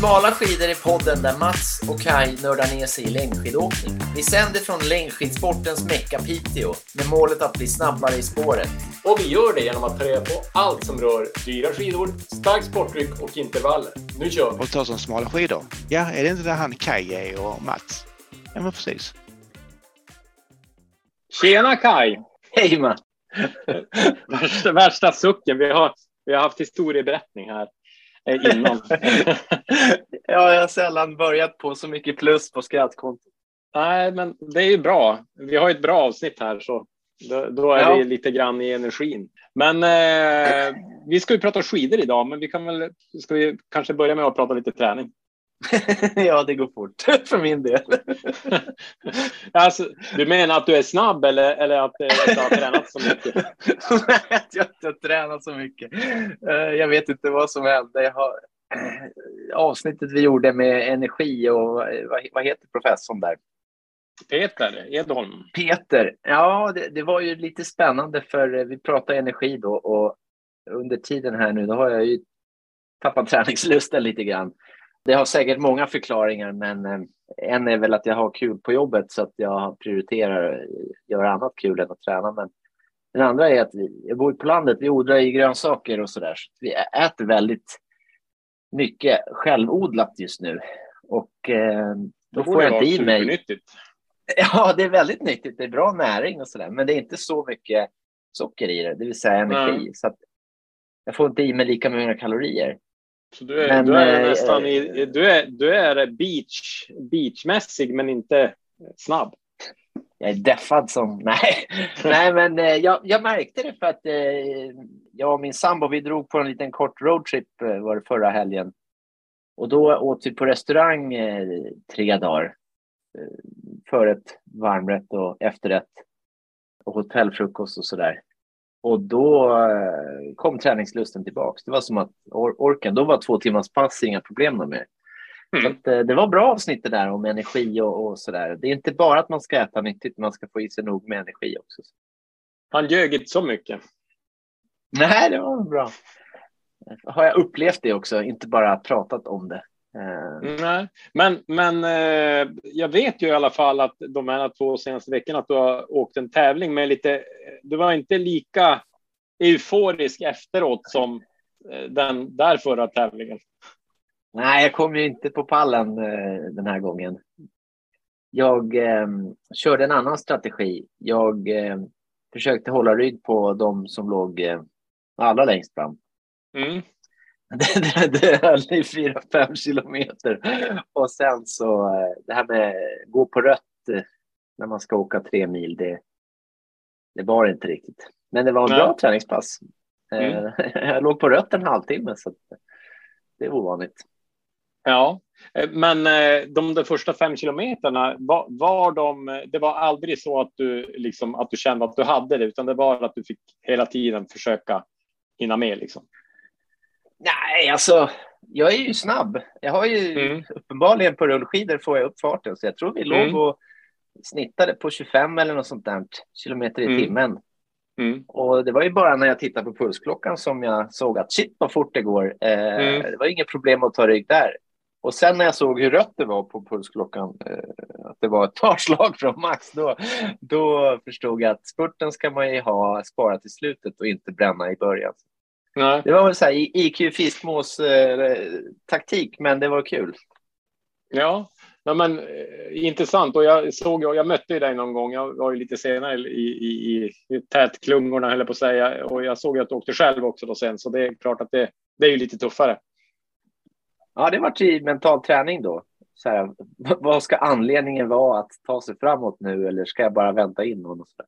Smala skidor är podden där Mats och Kai nördar ner sig i längdskidåkning. Vi sänder från längdskidsportens Mecka Piteå med målet att bli snabbare i spåret. Och vi gör det genom att ta reda på allt som rör dyra skidor, starkt sporttryck och intervaller. Nu kör vi! Och ta som smala skidor. Ja, är det inte där han Kaj är och Mats? Ja, men precis. Tjena Kai! Hej Mats! värsta, värsta sucken. Vi har, vi har haft historieberättning här innan. ja, jag har sällan börjat på så mycket plus på skrattkontot. Nej, men det är ju bra. Vi har ett bra avsnitt här så då, då är Ja. vi lite grann i energin. Men eh, vi ska ju prata skidor idag, men vi kan väl ska vi kanske börja med att prata lite träning. ja, det går fort för min del. Alltså, du menar att du är snabb eller, eller att eh, du inte har tränat så mycket? Nej, att jag inte har tränat så mycket. Eh, Jag vet inte vad som hände. Jag har... eh, Avsnittet vi gjorde med energi och vad heter professorn där? Peter Edholm. Peter. Ja, det, det var ju lite spännande för vi pratade energi då och under tiden här nu då har jag ju tappat träningslusten lite grann. Det har säkert många förklaringar, men eh, en är väl att jag har kul på jobbet så att jag prioriterar att göra annat kul än att träna. Men den andra är att vi, jag bor på landet, vi odlar i grönsaker och sådär. Så vi äter väldigt mycket självodlat just nu. Och eh, då får jag inte i mig Nyttigt. Ja, det är väldigt nyttigt. Det är bra näring och sådär, men det är inte så mycket socker i det, det vill säga energi. Nej. Så jag får inte i mig lika många kalorier. Så du är, Men, du är eh, nästan i, du är, du är beach, beachmässig men inte snabb. Jag är deffad som... Nej, Nej men eh, jag, jag märkte det för att eh, jag och min sambo vi drog på en liten kort roadtrip eh, var det förra helgen. Och då åt vi på restaurang eh, tre dagar. Eh, förrätt, varmrätt och efterrätt. Och hotellfrukost och sådär. Och då eh, kom träningslusten tillbaks. Det var som att or- orken, då var två timmars pass inga problem med mer. Mm. att, eh, det var bra avsnitt det där om energi och, och sådär. Det är inte bara att man ska äta nyttigt, man ska få i sig nog med energi också. Han ljög inte så mycket. Nej, det var bra. Har jag upplevt det också, inte bara pratat om det. Eh, Nej. Men, men eh, jag vet ju i alla fall att de här två senaste veckorna att du har åkt en tävling med lite, du var inte lika euforisk efteråt som eh, den där förra tävlingen. Nej, jag kom ju inte på pallen den här gången. Jag eh, körde en annan strategi. Jag eh, försökte hålla rygg på de som låg eh, allra längst fram. Mm. Det, höll i fyra, fem kilometer. Och sen så eh, det här med gå på rött eh, när man ska åka tre mil, det, det var inte riktigt. Men det var en bra träningspass. Eh, Mm. Jag låg på rött en halvtimme, så att det är ovanligt. Ja, men de, de första fem kilometerna, var, var de, det var aldrig så att du, liksom, att du kände att du hade det, utan det var att du fick hela tiden försöka hinna med. Liksom. Nej, alltså, jag är ju snabb. Jag har ju Mm. uppenbarligen på rullskidor får jag upp farten, så jag tror vi Mm. låg och snittade på 25 eller något sånt där kilometer i Mm. timmen. Mm. Och det var ju bara när jag tittade på pulsklockan som jag såg att shit vad fort det går. Eh, Mm. Det var inget problem att ta rygg där. Och sen när jag såg hur rött det var på pulsklockan, eh, att det var ett par slag från max, då, då förstod jag att spurten ska man ju ha sparat till slutet och inte bränna i början. Nej. Det var väl så här IQ Fiskmås eh, taktik, men det var kul. Ja, ja men, eh, intressant. Och jag såg ju- jag mötte dig någon gång. Jag var ju lite senare i, i, i, tätklungorna, höll på att säga. Och jag såg att du åkte själv också då sen, så det är klart att det, det är ju lite tuffare. Ja, det var i mental träning då. Så här, vad ska anledningen vara att ta sig framåt nu eller ska jag bara vänta in? Och så där?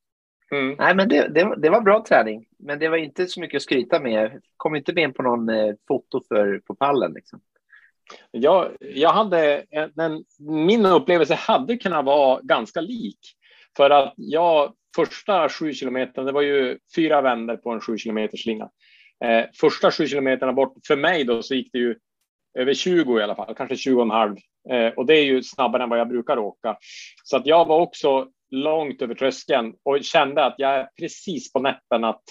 Mm. Nej, men det, det, det var bra träning, men det var inte så mycket att skryta med. Kom inte med på någon eh, foto för, på pallen. Liksom. Jag, jag hade en, en, min upplevelse hade kunnat vara ganska lik. För att jag första sju kilometerna, det var ju fyra vändor på en sju kilometers slinga. Eh, första sju kilometerna bort, för mig då så gick det ju över 20 i alla fall, kanske 20 och en halv. Eh, och det är ju snabbare än vad jag brukar åka. Så att jag var också långt över tröskeln och kände att jag är precis på näppen att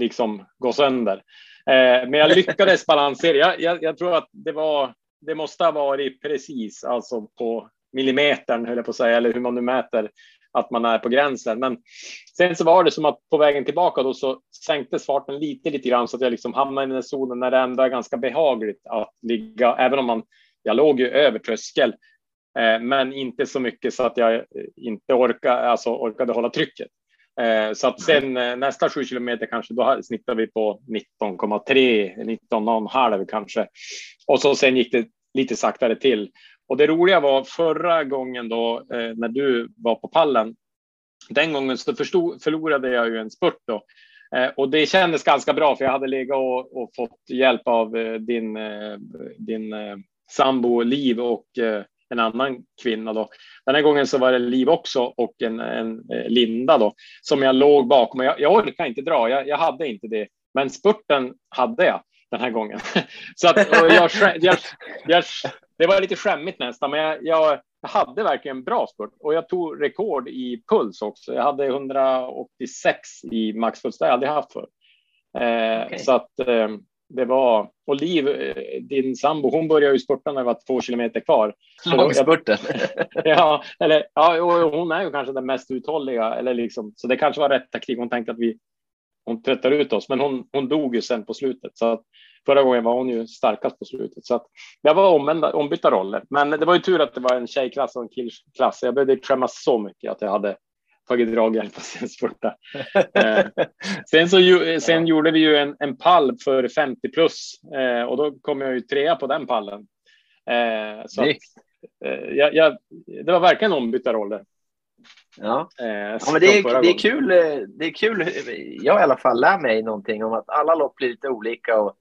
liksom gå sönder. Eh, men jag lyckades balansera. Jag, jag, jag tror att det var det måste ha varit precis, alltså på millimetern, höll jag på att säga, eller hur man nu mäter att man är på gränsen. Men sen så var det som att på vägen tillbaka då så sänktes farten lite, lite grann så att jag liksom hamnade i den zonen när det ändå är ganska behagligt att ligga, även om man, jag låg ju över tröskel, men inte så mycket så att jag inte orkade, alltså orkade hålla trycket. Eh, så att sen eh, nästa sju kilometer kanske då snittar vi på 19,3, 19,5 kanske. Och så sen gick det lite saktare till. Och det roliga var förra gången då eh, när du var på pallen. Den gången så förstod, förlorade jag ju en spurt då. Eh, och det kändes ganska bra för jag hade legat och, och fått hjälp av eh, din, eh, din eh, sambo Liv och eh, en annan kvinna då. Den här gången så var det Liv också och en, en Linda då som jag låg bakom. Jag, jag orkade inte dra, jag, jag hade inte det. Men spurten hade jag den här gången. Så att, jag, jag, jag, det var lite skämmigt nästan, men jag, jag, hade verkligen bra spurt och jag tog rekord i puls också. Jag hade 186 i maxpuls, det har jag aldrig haft för. Eh, okay. Så att eh, det var och Liv, eh, din sambo, hon började ju spurta när det var två kilometer kvar. Långspurten. ja, eller ja, och hon är ju kanske den mest uthålliga, eller liksom, så det kanske var rätt taktik. Hon tänkte att vi hon tröttar ut oss, men hon, hon dog ju sen på slutet. Så att förra gången var hon ju starkast på slutet. Så att det var omvända, ombytta roller. Men det var ju tur att det var en tjejklass och en killklass. Jag behövde skämmas så mycket att jag hade tagit draghjälp och sen spurta. eh, sen så sen gjorde vi ju en, en pall för 50 plus eh, och då kom jag ju trea på den pallen. Eh, så att, eh, jag, jag, det var verkligen ombytta roller. Ja, eh, ja men det är, det, är kul, eh, det är kul. Jag i alla fall lär mig någonting om att alla lopp blir lite olika och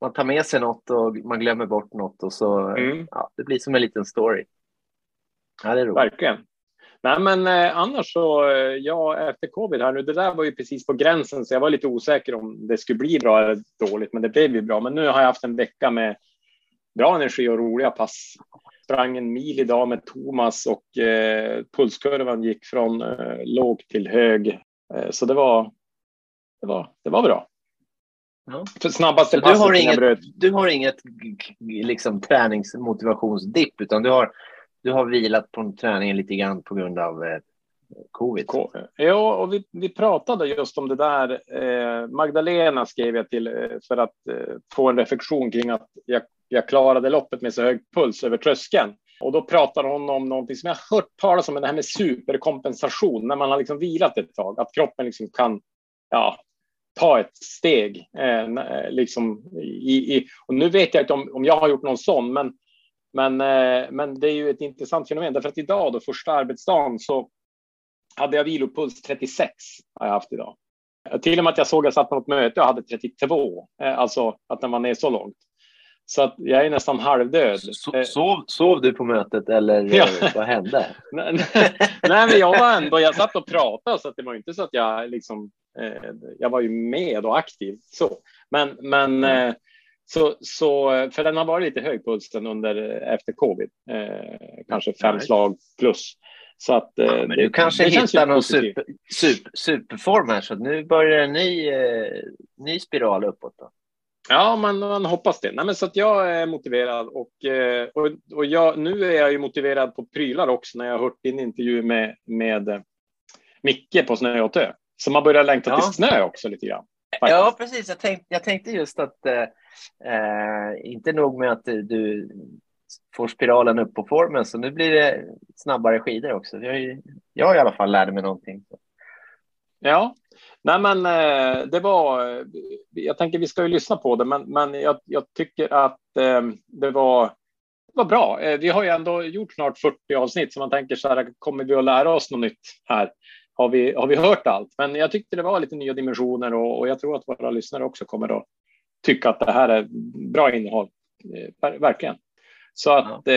man tar med sig något och man glömmer bort något och så mm. ja, det blir som en liten story. Ja, det är roligt. Verkligen. Nej, men eh, annars så, eh, ja, efter covid här nu, det där var ju precis på gränsen, så jag var lite osäker om det skulle bli bra eller dåligt, men det blev ju bra. Men nu har jag haft en vecka med bra energi och roliga pass sprang en mil idag med Thomas och eh, pulskurvan gick från eh, låg till hög. Eh, så det var, det var, det var bra. Ja. För snabbaste du har, inget, du har inget liksom, träningsmotivationsdipp, utan du har, du har vilat på träningen lite grann på grund av eh, covid. Ja, och vi, vi pratade just om det där. Eh, Magdalena skrev jag till eh, för att eh, få en reflektion kring att jag jag klarade loppet med så hög puls över tröskeln. Och då pratar hon om någonting som jag har hört talas om, det här med superkompensation, när man har liksom vilat ett tag, att kroppen liksom kan ja, ta ett steg. Eh, liksom i, i, och nu vet jag inte om, om jag har gjort någon sån, men, men, eh, men det är ju ett intressant fenomen, därför att idag, då, första arbetsdagen, så hade jag vilopuls 36, har jag haft idag. Till och med att jag såg att jag satt på något möte och hade 32, eh, alltså att när man är så långt. Så att jag är nästan halvdöd. So, sov, sov du på mötet eller ja. vad hände? nej, men jag var ändå, jag satt och pratade så att det var inte så att jag liksom, eh, jag var ju med och aktiv så. Men, men mm. Eh, så, så, för den har varit lite hög pulsen under efter covid, eh, kanske fem nej. slag plus. Så att, eh, ja, men du kanske det hittar någon super, super, superform här så nu börjar en ny, eh, ny spiral uppåt. Då. Ja, man, man hoppas det. Nej, men så att jag är motiverad och, eh, och, och jag, nu är jag ju motiverad på prylar också när jag har hört din intervju med, med eh, Micke på Snö och Tö. Så man börjar längta ja. till snö också lite grann. Faktiskt. Ja, precis. Jag tänkte, jag tänkte just att eh, eh, inte nog med att du får spiralen upp på formen, så nu blir det snabbare skidor också. Jag, jag i alla fall lärde mig någonting. Ja, Nej, men eh, det var. Eh, jag tänker vi ska ju lyssna på det, men, men jag, jag tycker att eh, det var. Det var bra. Vi har ju ändå gjort snart 40 avsnitt så man tänker så här. Kommer vi att lära oss något nytt här? Har vi, har vi hört allt? Men jag tyckte det var lite nya dimensioner och, och jag tror att våra lyssnare också kommer att tycka att det här är bra innehåll. Verkligen. Så att eh,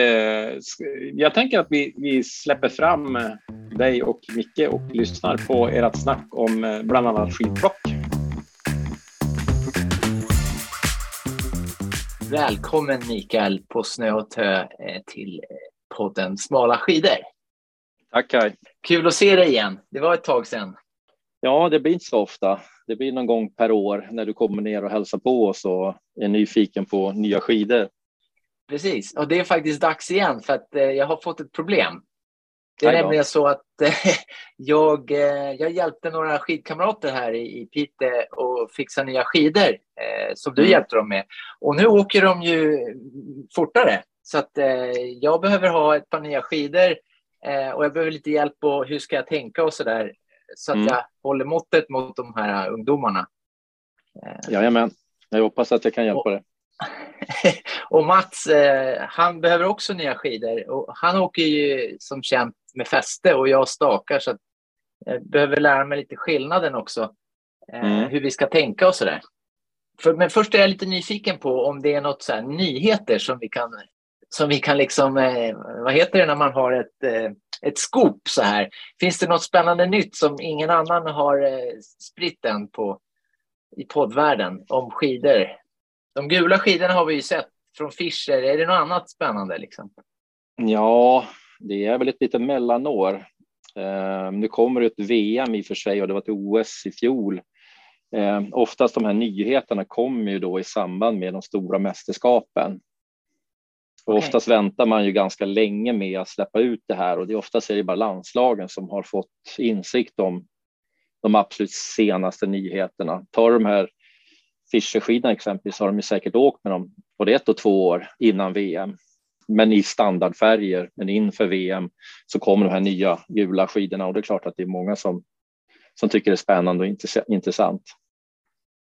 jag tänker att vi, vi släpper fram eh, dig och Micke och lyssnar på ert snack om eh, bland annat skidplock. Välkommen Mikael på Snö och Tö eh, till podden Smala skidor. Tack Kaj. Kul att se dig igen. Det var ett tag sedan. Ja, det blir inte så ofta. Det blir någon gång per år när du kommer ner och hälsar på oss och är nyfiken på nya skidor. Precis, och det är faktiskt dags igen för att eh, jag har fått ett problem. Det är nämligen så att jag, eh, jag hjälpte några skidkamrater här i, i Piteå och fixa nya skidor eh, som du mm. hjälpte dem med. Och nu åker de ju fortare så att jag behöver ha ett par nya skidor och jag behöver lite hjälp på hur ska jag tänka och så där så att mm. jag håller måttet mot de här ungdomarna. Jajamän, jag hoppas att jag kan hjälpa dig. och Mats, eh, han behöver också nya skidor och han åker ju som känt med fäste och jag stakar så att jag behöver lära mig lite skillnaden också. Eh, mm. Hur vi ska tänka och så där. För, men först är jag lite nyfiken på om det är något så här, nyheter som vi kan som vi kan liksom, eh, vad heter det när man har ett, eh, ett scoop så här? Finns det något spännande nytt som ingen annan har eh, spritt än på i poddvärlden om skidor? De gula skidorna har vi ju sett från Fischer. Är det något annat spännande? Liksom? Ja, det är väl ett litet mellanår. Eh, nu kommer det ett VM i och för sig och det var ett OS i fjol. Eh, oftast de här nyheterna kommer ju då i samband med de stora mästerskapen. Och okay. Oftast väntar man ju ganska länge med att släppa ut det här och det är oftast är det bara landslagen som har fått insikt om de absolut senaste nyheterna. Tar de här Fischerskidorna exempelvis har de ju säkert åkt med dem både ett och två år innan VM. Men i standardfärger, men inför VM så kommer de här nya gula skidorna och det är klart att det är många som, som tycker det är spännande och intressant.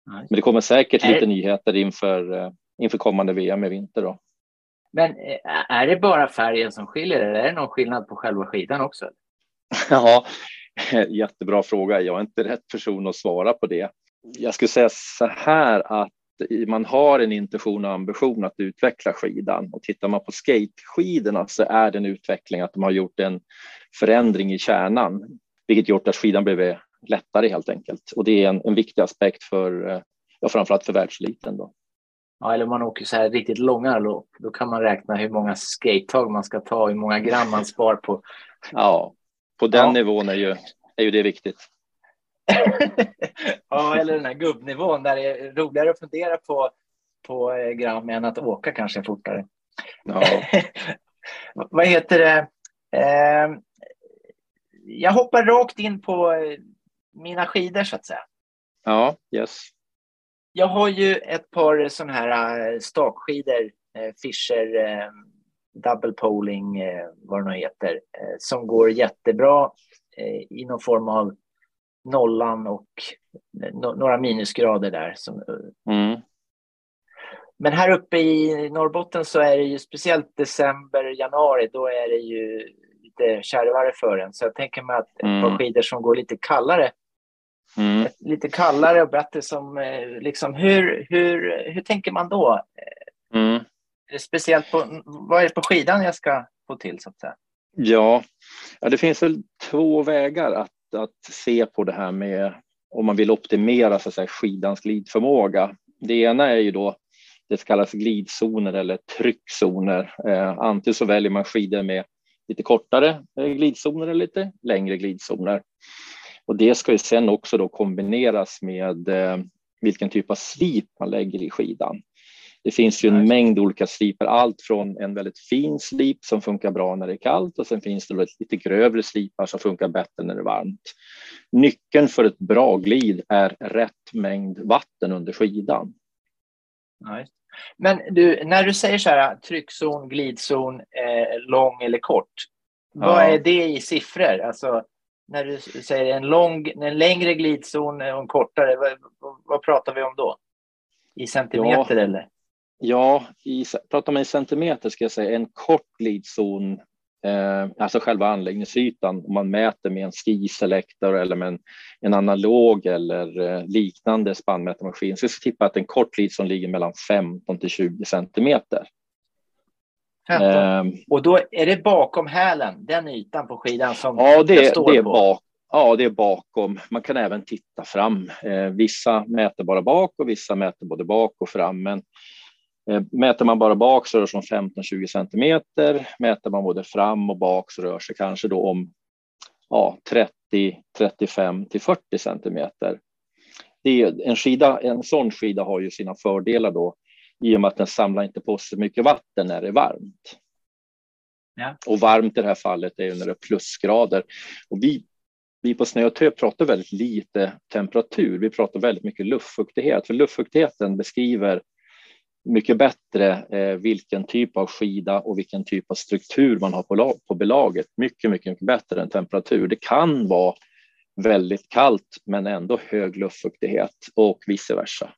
Men det kommer säkert lite nyheter inför, eh, inför kommande VM i vinter. Då. Men eh, är det bara färgen som skiljer eller är det någon skillnad på själva skidan också? Ja, jättebra fråga. Jag är inte rätt person att svara på det jag skulle säga så här att man har en intention och ambition att utveckla skidan och tittar man på skateskidorna så är det en utveckling att de har gjort en förändring i kärnan, vilket gjort att skidan blivit lättare helt enkelt. Och det är en, en viktig aspekt för, eh, ja, framförallt för världseliten. Då. Ja, eller om man åker så här riktigt långa lopp, då kan man räkna hur många skate-tag man ska ta, hur många gram man spar på. Ja, på den ja. nivån är ju, är ju det viktigt. ja, eller den här gubbnivån där det är roligare att fundera på, på eh, gram än att åka kanske fortare. Ja. Vad heter det? Eh, jag hoppar rakt in på eh, mina skidor så att säga. Ja, yes. Jag har ju ett par sådana här eh, stakskidor, Fischer double poling, vad det nu heter, som går jättebra i någon form av nollan och några minusgrader där. Mm. Men här uppe i Norrbotten så är det ju speciellt december, januari, då är det ju lite kärvare för en. Så jag tänker mig att ett par mm. skidor som går lite kallare, mm. lite kallare och bättre som, eh, liksom, hur, hur, hur tänker man då? Mm. Speciellt på, vad är det på skidan jag ska få till så att säga? Ja, ja det finns väl två vägar att att se på det här med om man vill optimera så att säga, skidans glidförmåga. Det ena är ju då det kallas glidzoner eller tryckzoner. Eh, antingen så väljer man skidor med lite kortare eh, glidzoner eller lite längre glidzoner. Och det ska ju sen också då kombineras med eh, vilken typ av slip man lägger i skidan. Det finns ju en mängd olika slipar, allt från en väldigt fin slip som funkar bra när det är kallt och sen finns det lite grövre slipar som funkar bättre när det är varmt. Nyckeln för ett bra glid är rätt mängd vatten under skidan. Nice. Men du, när du säger så här tryckzon, glidzon, eh, lång eller kort, ja. vad är det i siffror? Alltså, när du säger en, lång, en längre glidzon och en kortare, vad, vad pratar vi om då? I centimeter ja. eller? Ja, i, pratar man i centimeter ska jag säga en kort glidzon, eh, alltså själva anläggningsytan, om man mäter med en skiselektor eller med en, en analog eller eh, liknande spannmätarmaskin, så jag tippa att en kort glidzon ligger mellan 15 till 20 centimeter. Eh, och då är det bakom hälen, den ytan på skidan som ja, det, står det är på? Bak, ja, det är bakom. Man kan även titta fram. Eh, vissa mäter bara bak och vissa mäter både bak och fram. Men Eh, mäter man bara bak så rör det sig om 15-20 centimeter. Mäter man både fram och bak så rör sig kanske då om ja, 30, 35 till 40 centimeter. Det är en, skida, en sån skida har ju sina fördelar då. I och med att den samlar inte på sig mycket vatten när det är varmt. Ja. Och varmt i det här fallet är när det är plusgrader. Och vi, vi på Snö och Tö pratar väldigt lite temperatur. Vi pratar väldigt mycket luftfuktighet, för luftfuktigheten beskriver mycket bättre eh, vilken typ av skida och vilken typ av struktur man har på, på belaget. Mycket, mycket, mycket bättre än temperatur. Det kan vara väldigt kallt men ändå hög luftfuktighet och vice versa.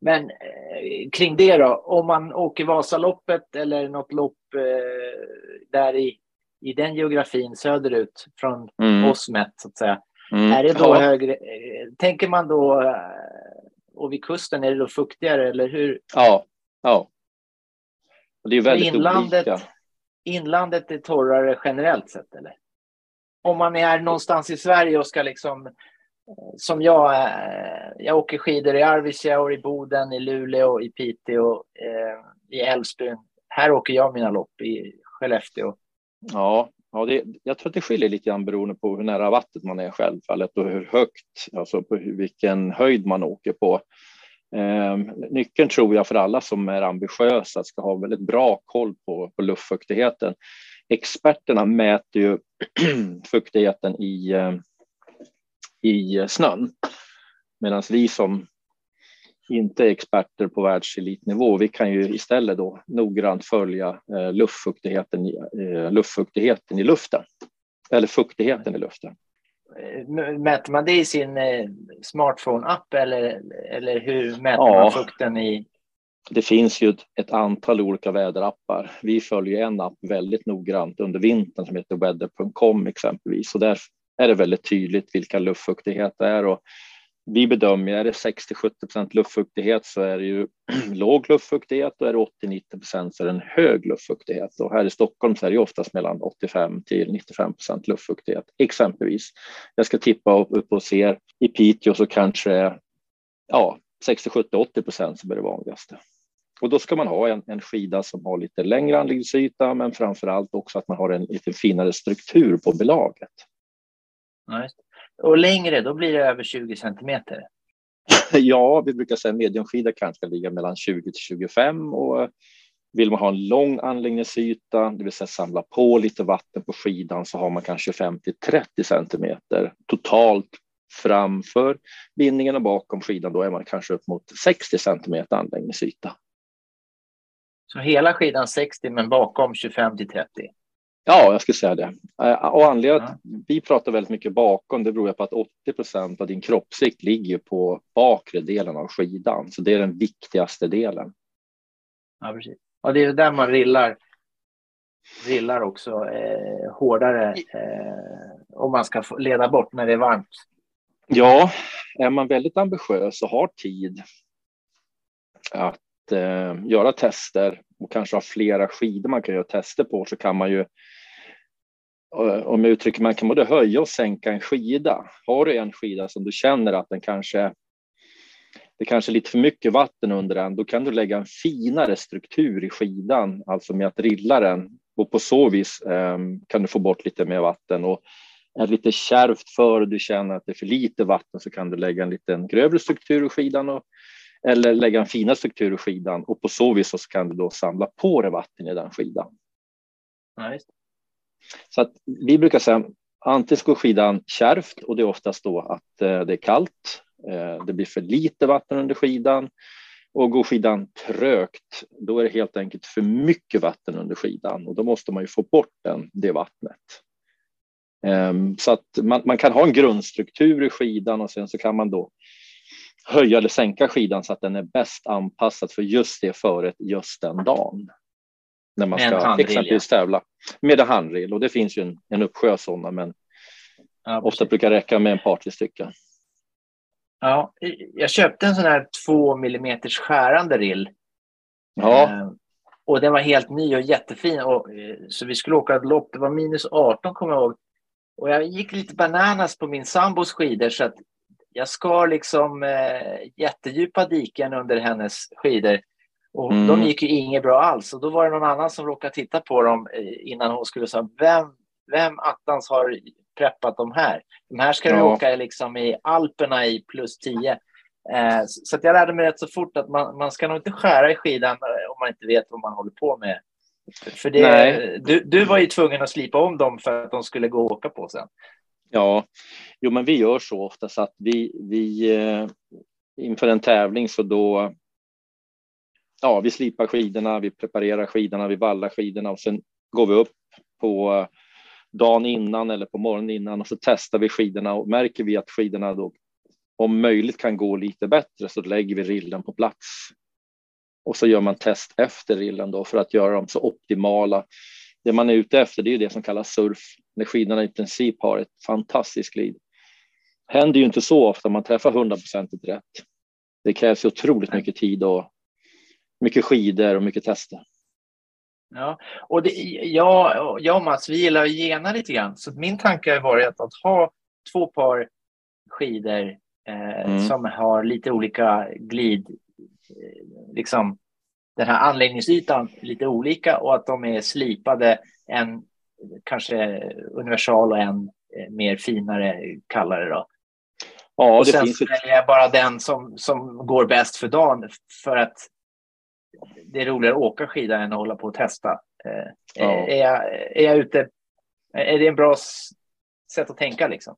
Men eh, kring det då, om man åker Vasaloppet eller något lopp eh, där i, i den geografin söderut från mm. Osmet så att säga. Mm. Är det då ja. högre, eh, tänker man då, eh, och vid kusten är det då fuktigare eller hur? Ja, ja. Det är väldigt inlandet, olika. Inlandet är torrare generellt sett eller? Om man är någonstans i Sverige och ska liksom som jag, eh, jag åker skidor i Arvidsjaur, i Boden, i Luleå, i Piteå, eh, i Älvsbyn. Här åker jag mina lopp i Skellefteå. Ja, ja det, jag tror att det skiljer lite grann beroende på hur nära vattnet man är självfallet och hur högt, alltså på hur, vilken höjd man åker på. Eh, nyckeln tror jag för alla som är ambitiösa ska ha väldigt bra koll på, på luftfuktigheten. Experterna mäter ju fuktigheten i eh, i snön. Medan vi som inte är experter på världselitnivå, vi kan ju istället då noggrant följa eh, luftfuktigheten, i, eh, luftfuktigheten i luften. Eller fuktigheten i luften. Mäter man det i sin eh, smartphone-app eller, eller hur mäter ja, man fukten i? Det finns ju ett, ett, antal olika väderappar. Vi följer en app väldigt noggrant under vintern som heter weather.com exempelvis. Och där är det väldigt tydligt vilka luftfuktighet det är och vi bedömer är det 60 70 procent luftfuktighet så är det ju låg luftfuktighet och är det 80 90 procent så är det en hög luftfuktighet och här i Stockholm så är det oftast mellan 85 till 95 procent luftfuktighet exempelvis. Jag ska tippa upp och se i Piteå så kanske ja 60 70 80 procent som är det vanligaste. Och då ska man ha en, en skida som har lite längre anläggningsyta men framför allt också att man har en lite finare struktur på belaget. Ja, och längre, då blir det över 20 centimeter? ja, vi brukar säga mediumskida kanske ska ligga mellan 20 till 25 och vill man ha en lång anläggningsyta, det vill säga samla på lite vatten på skidan så har man kanske 25 till 30 centimeter totalt framför bindningen och bakom skidan. Då är man kanske upp mot 60 centimeter anläggningsyta. Så hela skidan 60 men bakom 25 till 30? Ja, jag skulle säga det. Eh, och anledningen att vi pratar väldigt mycket bakom, det beror på att 80 procent av din kroppsvikt ligger på bakre delen av skidan, så det är den viktigaste delen. Ja, precis. Och det är där man rillar, rillar också eh, hårdare eh, om man ska leda bort när det är varmt. Ja, är man väldigt ambitiös och har tid att eh, göra tester och kanske ha flera skidor man kan göra tester på så kan man ju eh, om jag uttrycker man kan både höja och sänka en skida. Har du en skida som du känner att den kanske det kanske är lite för mycket vatten under den, då kan du lägga en finare struktur i skidan, alltså med att rilla den och på så vis eh, kan du få bort lite mer vatten och är det lite kärvt för och du känner att det är för lite vatten så kan du lägga en liten grövre struktur i skidan och, eller lägga en finare struktur i skidan och på så vis så kan du då samla på dig vatten i den skidan. Ja, så att vi brukar säga antingen går skidan kärvt och det är oftast då att eh, det är kallt. Eh, det blir för lite vatten under skidan och går skidan trögt, då är det helt enkelt för mycket vatten under skidan och då måste man ju få bort den, det vattnet. Ehm, så att man, man, kan ha en grundstruktur i skidan och sen så kan man då höja eller sänka skidan så att den är bäst anpassad för just det föret just den dagen när man ska exempelvis tävla med en handrill och det finns ju en, en uppsjö sådana, men ja, ofta brukar räcka med en par tre stycken. Ja, jag köpte en sån här två millimeters skärande rill. Ja. Eh, och den var helt ny och jättefin. Och, eh, så vi skulle åka ett lopp. Det var minus 18 kommer jag ihåg. Och jag gick lite bananas på min sambos skidor så att jag skar liksom eh, jättedjupa diken under hennes skidor. Och mm. de gick ju inget bra alls. Och då var det någon annan som råkade titta på dem eh, innan hon skulle säga vem, vem attans har preppat de här? De här ska ja. du åka liksom i Alperna i plus 10. Eh, så jag lärde mig rätt så fort att man, man ska nog inte skära i skidan om man inte vet vad man håller på med. För det, du, du var ju tvungen att slipa om dem för att de skulle gå och åka på sen. Ja, jo, men vi gör så ofta så att vi, vi eh, inför en tävling så då. Ja, vi slipar skidorna, vi preparerar skidorna, vi vallar skidorna och sen går vi upp på dagen innan eller på morgonen innan och så testar vi skidorna och märker vi att skidorna då om möjligt kan gå lite bättre så lägger vi rillen på plats. Och så gör man test efter rillen då för att göra dem så optimala. Det man är ute efter det är det som kallas surf, när skidorna i princip har ett fantastiskt glid. Händer ju inte så ofta man träffar hundraprocentigt rätt. Det krävs ju otroligt mycket tid och mycket skidor och mycket tester. Ja, och det, jag, jag och Mats, vi gillar att gena lite grann. Så min tanke har varit att, att ha två par skidor eh, mm. som har lite olika glid, eh, liksom den här anläggningsytan lite olika och att de är slipade, en kanske universal och en eh, mer finare, kallare då. Ja, och sen så väljer jag bara den som, som går bäst för dagen för att det är roligare att åka skida än att hålla på och testa. Eh, ja. är, jag, är jag ute, är det en bra sätt att tänka liksom?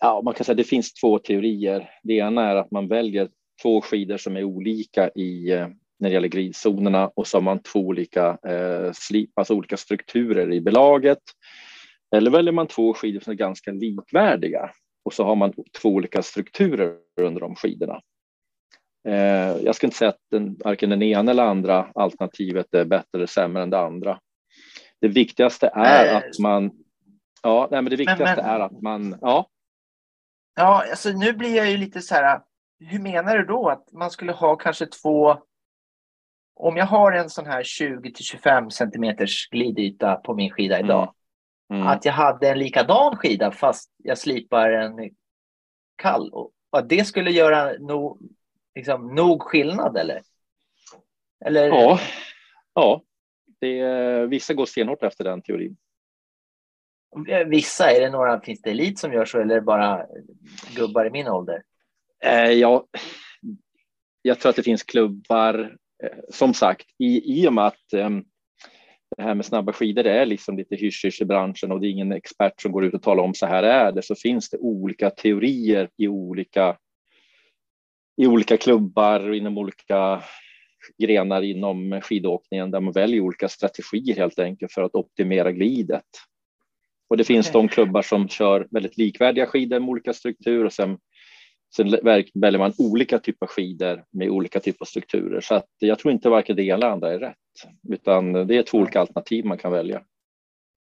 Ja, man kan säga att det finns två teorier. Det ena är att man väljer två skidor som är olika i eh, när det gäller gridzonerna och så har man två olika eh, slip, alltså olika strukturer i belaget. Eller väljer man två skidor som är ganska likvärdiga och så har man två olika strukturer under de skidorna. Eh, jag ska inte säga att den, varken den ena eller andra alternativet är bättre eller sämre än det andra. Det viktigaste är att man. Ja, nej, men det viktigaste men, men, är att man. Ja. Ja, alltså nu blir jag ju lite så här. Hur menar du då att man skulle ha kanske två? Om jag har en sån här 20 till 25 centimeters glidyta på min skida idag. Mm. Mm. Att jag hade en likadan skida fast jag slipar en kall. Och att det skulle göra nog liksom, nog skillnad eller? eller? Ja, ja. Det, vissa går stenhårt efter den teorin. Vissa, är det några, finns det elit som gör så eller bara gubbar i min ålder? Eh, ja, jag tror att det finns klubbar, eh, som sagt, i, i och med att eh, det här med snabba skidor är liksom lite hysch i branschen och det är ingen expert som går ut och talar om så här är det, så finns det olika teorier i olika i olika klubbar och inom olika grenar inom skidåkningen där man väljer olika strategier helt enkelt för att optimera glidet. Och det finns de klubbar som kör väldigt likvärdiga skidor med olika struktur och sen, sen väljer man olika typer av skidor med olika typer av strukturer. Så att jag tror inte varken det ena eller andra är rätt, utan det är två olika alternativ man kan välja.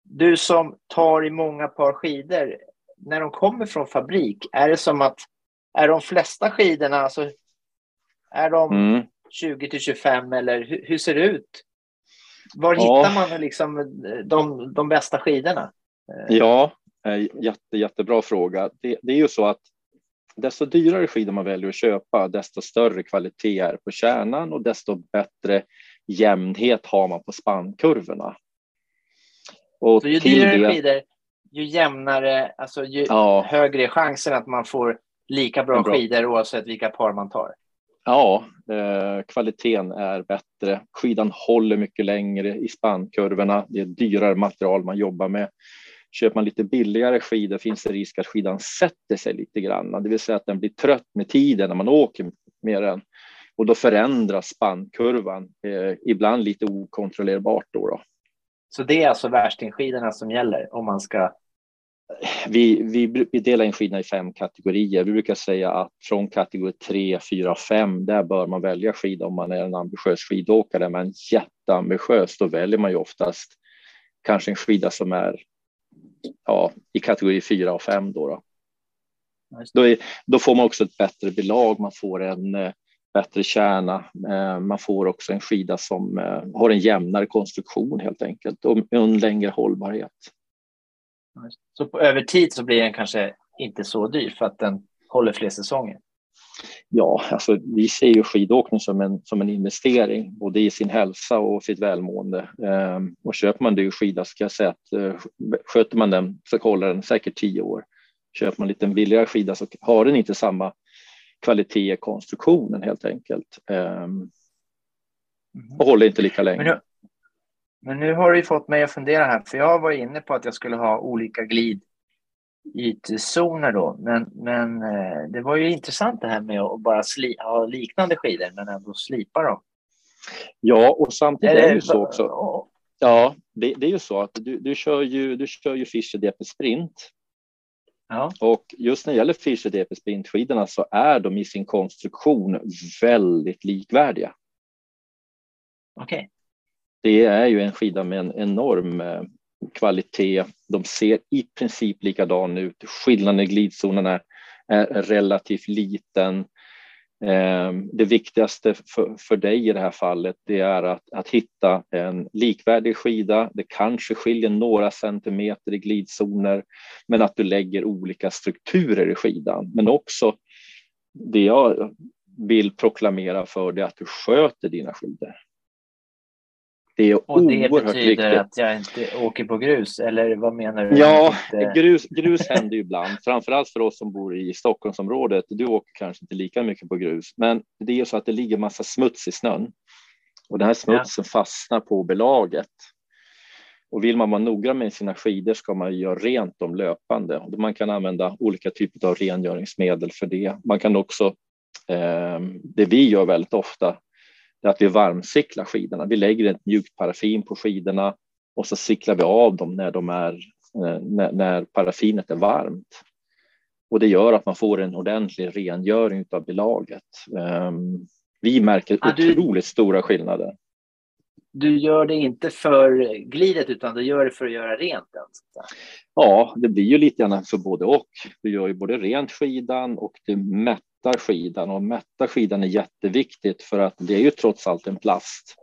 Du som tar i många par skidor, när de kommer från fabrik, är det som att är de flesta skidorna, alltså, är de mm. 20 till 25 eller hur, hur, ser det ut? Var ja. hittar man liksom de, de bästa skidorna? Ja, jätte, jättebra fråga. Det, det är ju så att desto dyrare skidor man väljer att köpa, desto större kvalitet är på kärnan och desto bättre jämnhet har man på spannkurvorna. Och så ju dyrare det... skidor, ju jämnare, alltså ju ja. högre är chansen att man får lika bra, bra. skidor oavsett vilka par man tar. Ja, eh, kvaliteten är bättre. Skidan håller mycket längre i spannkurvorna. Det är dyrare material man jobbar med. Köper man lite billigare skidor finns det risk att skidan sätter sig lite grann, det vill säga att den blir trött med tiden när man åker med den och då förändras spannkurvan, eh, ibland lite okontrollerbart. Då, då. Så det är alltså värstingskidorna som gäller om man ska vi, vi, vi delar in skidorna i fem kategorier. Vi brukar säga att från kategori 3, 4, 5, där bör man välja skida om man är en ambitiös skidåkare, men jätteambitiös, då väljer man ju oftast kanske en skida som är ja, i kategori 4 och 5 då. Då. Då, är, då, får man också ett bättre belag, man får en eh, bättre kärna, eh, man får också en skida som eh, har en jämnare konstruktion helt enkelt och en längre hållbarhet. Så på, över tid så blir den kanske inte så dyr för att den håller fler säsonger? Ja, alltså vi ser ju skidåkning som en, som en investering, både i sin hälsa och sitt välmående. Ehm, och köper man dyr skida ska jag säga att eh, sköter man den så håller den säkert tio år. Köper man lite billigare skida så har den inte samma kvalitet i konstruktionen helt enkelt. Um, och håller inte lika länge. Men nu, men nu har du fått mig att fundera här, för jag var inne på att jag skulle ha olika glidytzoner då, men, men eh, det var ju intressant det här med att bara sli, ha liknande skidor men ändå slipa dem. Ja, och samtidigt är det ju så också. Ja, det, det, är ju så att du, du kör ju, du kör ju Fischer DP Sprint. Ja. Och just när det gäller Fischer DP Sprint-skidorna så är de i sin konstruktion väldigt likvärdiga. Okej. Okay. Det är ju en skida med en enorm eh, kvalitet. De ser i princip likadana ut. Skillnaden i glidzonerna är relativt liten. Ehm, det viktigaste för, för dig i det här fallet det är att, att hitta en likvärdig skida. Det kanske skiljer några centimeter i glidzoner, men att du lägger olika strukturer i skidan. Men också det jag vill proklamera för dig, att du sköter dina skidor. Det är och det betyder viktigt. att jag inte åker på grus, eller vad menar du? Ja, grus, grus händer ju ibland, framförallt för oss som bor i Stockholmsområdet. Du åker kanske inte lika mycket på grus, men det är ju så att det ligger massa smuts i snön och den här smutsen ja. fastnar på belaget. Och vill man vara noggrann med sina skidor ska man göra rent dem löpande. Man kan använda olika typer av rengöringsmedel för det. Man kan också, eh, det vi gör väldigt ofta, det är att vi varmcyklar skidorna. Vi lägger ett mjukt paraffin på skidorna och så cyklar vi av dem när, de är, eh, när, när paraffinet är varmt. Och det gör att man får en ordentlig rengöring av belaget. Um, vi märker ah, du, otroligt stora skillnader. Du gör det inte för glidet utan du gör det för att göra rent den? Ja, det blir ju lite grann för både och. Du gör ju både rent skidan och du mätt mättar skidan och mätta skidan är jätteviktigt för att det är ju trots allt en plast.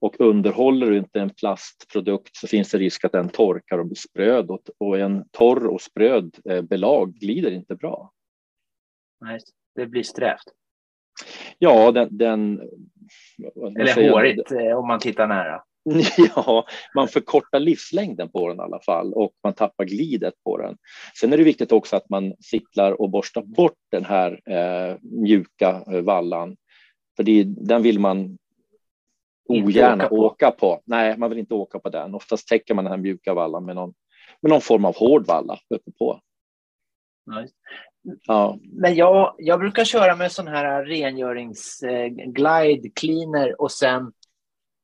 Och underhåller du inte en plastprodukt så finns det risk att den torkar och blir spröd och en torr och spröd eh, belag glider inte bra. Nej, det blir strävt. Ja, den... den Eller hårigt eh, om man tittar nära. Ja, man förkortar livslängden på den i alla fall och man tappar glidet på den. Sen är det viktigt också att man sittlar och borstar bort den här eh, mjuka eh, vallan. För det, den vill man ogärna åka, åka, på. Nej, man vill inte åka på den. Oftast täcker man den här mjuka vallan med någon, med någon form av hård valla uppe på. Nice. Ja. Men jag, jag brukar köra med sån här rengörings eh, glide cleaner och sen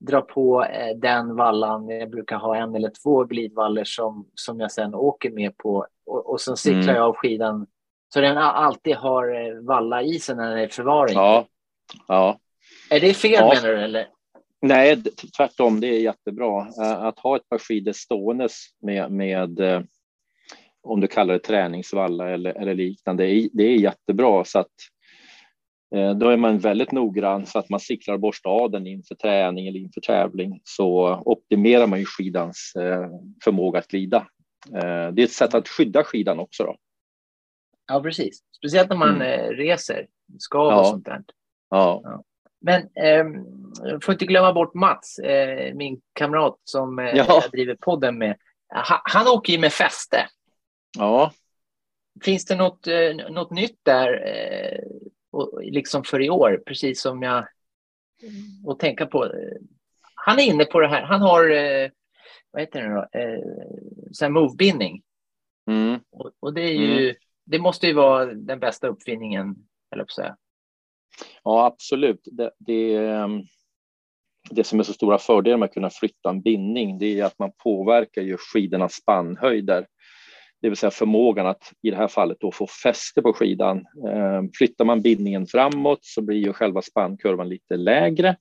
dra på eh, den vallan. Jag brukar ha en eller två glidvaller som, som jag sen åker med på och, och sen cyklar mm. jag av skidan så den alltid har eh, valla i sig när den är i förvaring. Ja. ja. Är det fel ja. menar du? Eller? Nej, tvärtom. Det är jättebra. Eh, att ha ett par skidor ståendes med, med om du kallar det träningsvalla eller, eller liknande, det är jättebra så att då är man väldigt noggrann så att man cyklar och borstar av den inför träning eller inför tävling så optimerar man ju skidans eh, förmåga att glida. Eh, det är ett sätt att skydda skidan också. Då. Ja, precis. Speciellt när man mm. reser, skav ja. och sånt där. Ja. ja. Men eh, får inte glömma bort Mats, eh, min kamrat som eh, ja. jag driver podden med. Ha, han åker ju med fäste. Ja. Finns det något, eh, något nytt där och, liksom för i år, precis som jag och tänka på. Han är inne på det här. Han har eh, vad heter det då? Eh, move-bindning. Mm. Och, och, det är ju, mm. det måste ju vara den bästa uppfinningen, eller på säga. Ja, absolut. Det, det, ehm, det som är så stora fördelar med att kunna flytta en bindning, det är att man påverkar ju skidornas spannhöjder det vill säga förmågan att i det här fallet då få fäste på skidan. Ehm, flyttar man bindningen framåt så blir ju själva spannkurvan lite lägre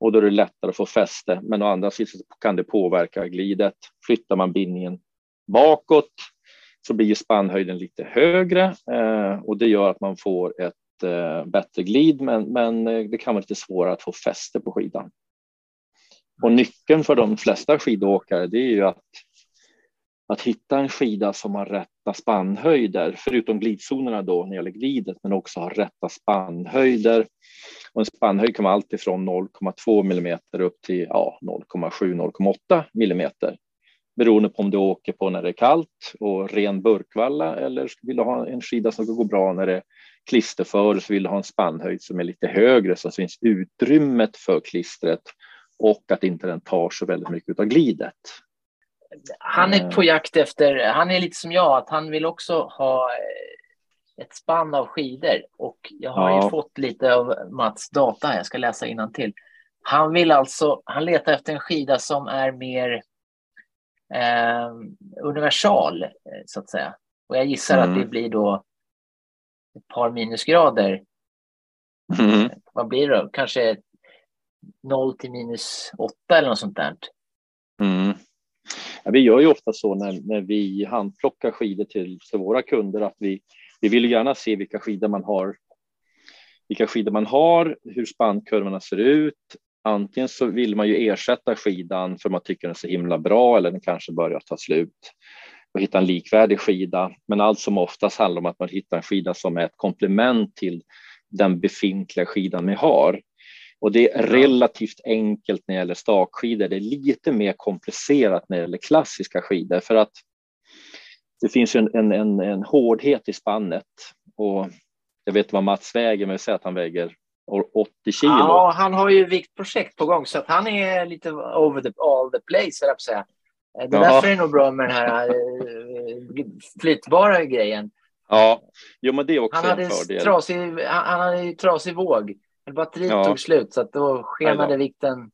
och då är det lättare att få fäste. Men å andra sidan kan det påverka glidet. Flyttar man bindningen bakåt så blir ju spannhöjden lite högre eh, och det gör att man får ett eh, bättre glid, men, men eh, det kan vara lite svårare att få fäste på skidan. Och nyckeln för de flesta skidåkare det är ju att att hitta en skida som har rätta spannhöjder, förutom glidzonerna då när det gäller glidet, men också har rätta spannhöjder. Och en spannhöjd kan vara alltifrån 0,2 millimeter upp till ja, 0,7-0,8 millimeter. beroende på om du åker på när det är kallt och ren burkvalla eller vill du ha en skida som går bra när det är klisterför så vill du ha en spannhöjd som är lite högre så att det finns utrymmet för klistret och att inte den tar så väldigt mycket av glidet. Han är på jakt efter, han är lite som jag, att han vill också ha eh, ett spann av skidor och jag har ja. ju fått lite av Mats data jag ska läsa till. Han vill alltså, han letar efter en skida som är mer eh, universal, eh, så att säga. Och jag gissar mm. att det blir då ett par minusgrader. Mm. Vad blir det då? Kanske 0 till minus 8 eller något sånt där. Mm. Ja, vi gör ju ofta så när, när vi handplockar skidor till, till våra kunder att vi, vi vill gärna se vilka skidor man har vilka skidor man har, hur spannkurvorna ser ut. Antingen så vill man ju ersätta skidan för man tycker den är så himla bra eller den kanske börjar ta slut och hitta en likvärdig skida. Men allt som oftast handlar om att man hittar en skida som är ett komplement till den befintliga skidan vi har. Och det är relativt enkelt när det gäller stakskidor. Det är lite mer komplicerat när det gäller klassiska skidor för att det finns en, en, en, en hårdhet i spannet och jag vet vad Mats väger, men jag säger att han väger 80 kilo. Ja, han har ju viktprojekt på gång så att han är lite over the, all the place, jag säga. Det är ja. därför är det nog bra med den här eh, flyttbara grejen. Ja, jo, men det är också han hade en fördel. Trasig, han hade ju trasig våg. Batteriet ja. tog slut så att då skenade vikten.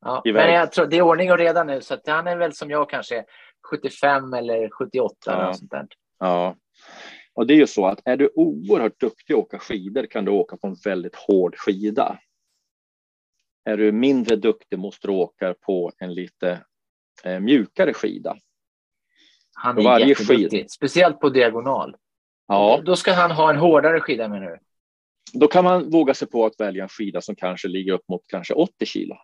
Ja. Men jag tror, det är ordning och reda nu så att han är väl som jag kanske 75 eller 78 ja. eller sånt där. Ja, och det är ju så att är du oerhört duktig att åka skidor kan du åka på en väldigt hård skida. Är du mindre duktig måste du åka på en lite eh, mjukare skida. Han är varje jätteduktig, skid... speciellt på diagonal. Ja. Då ska han ha en hårdare skida menar du? Då kan man våga sig på att välja en skida som kanske ligger upp mot kanske 80 kilo.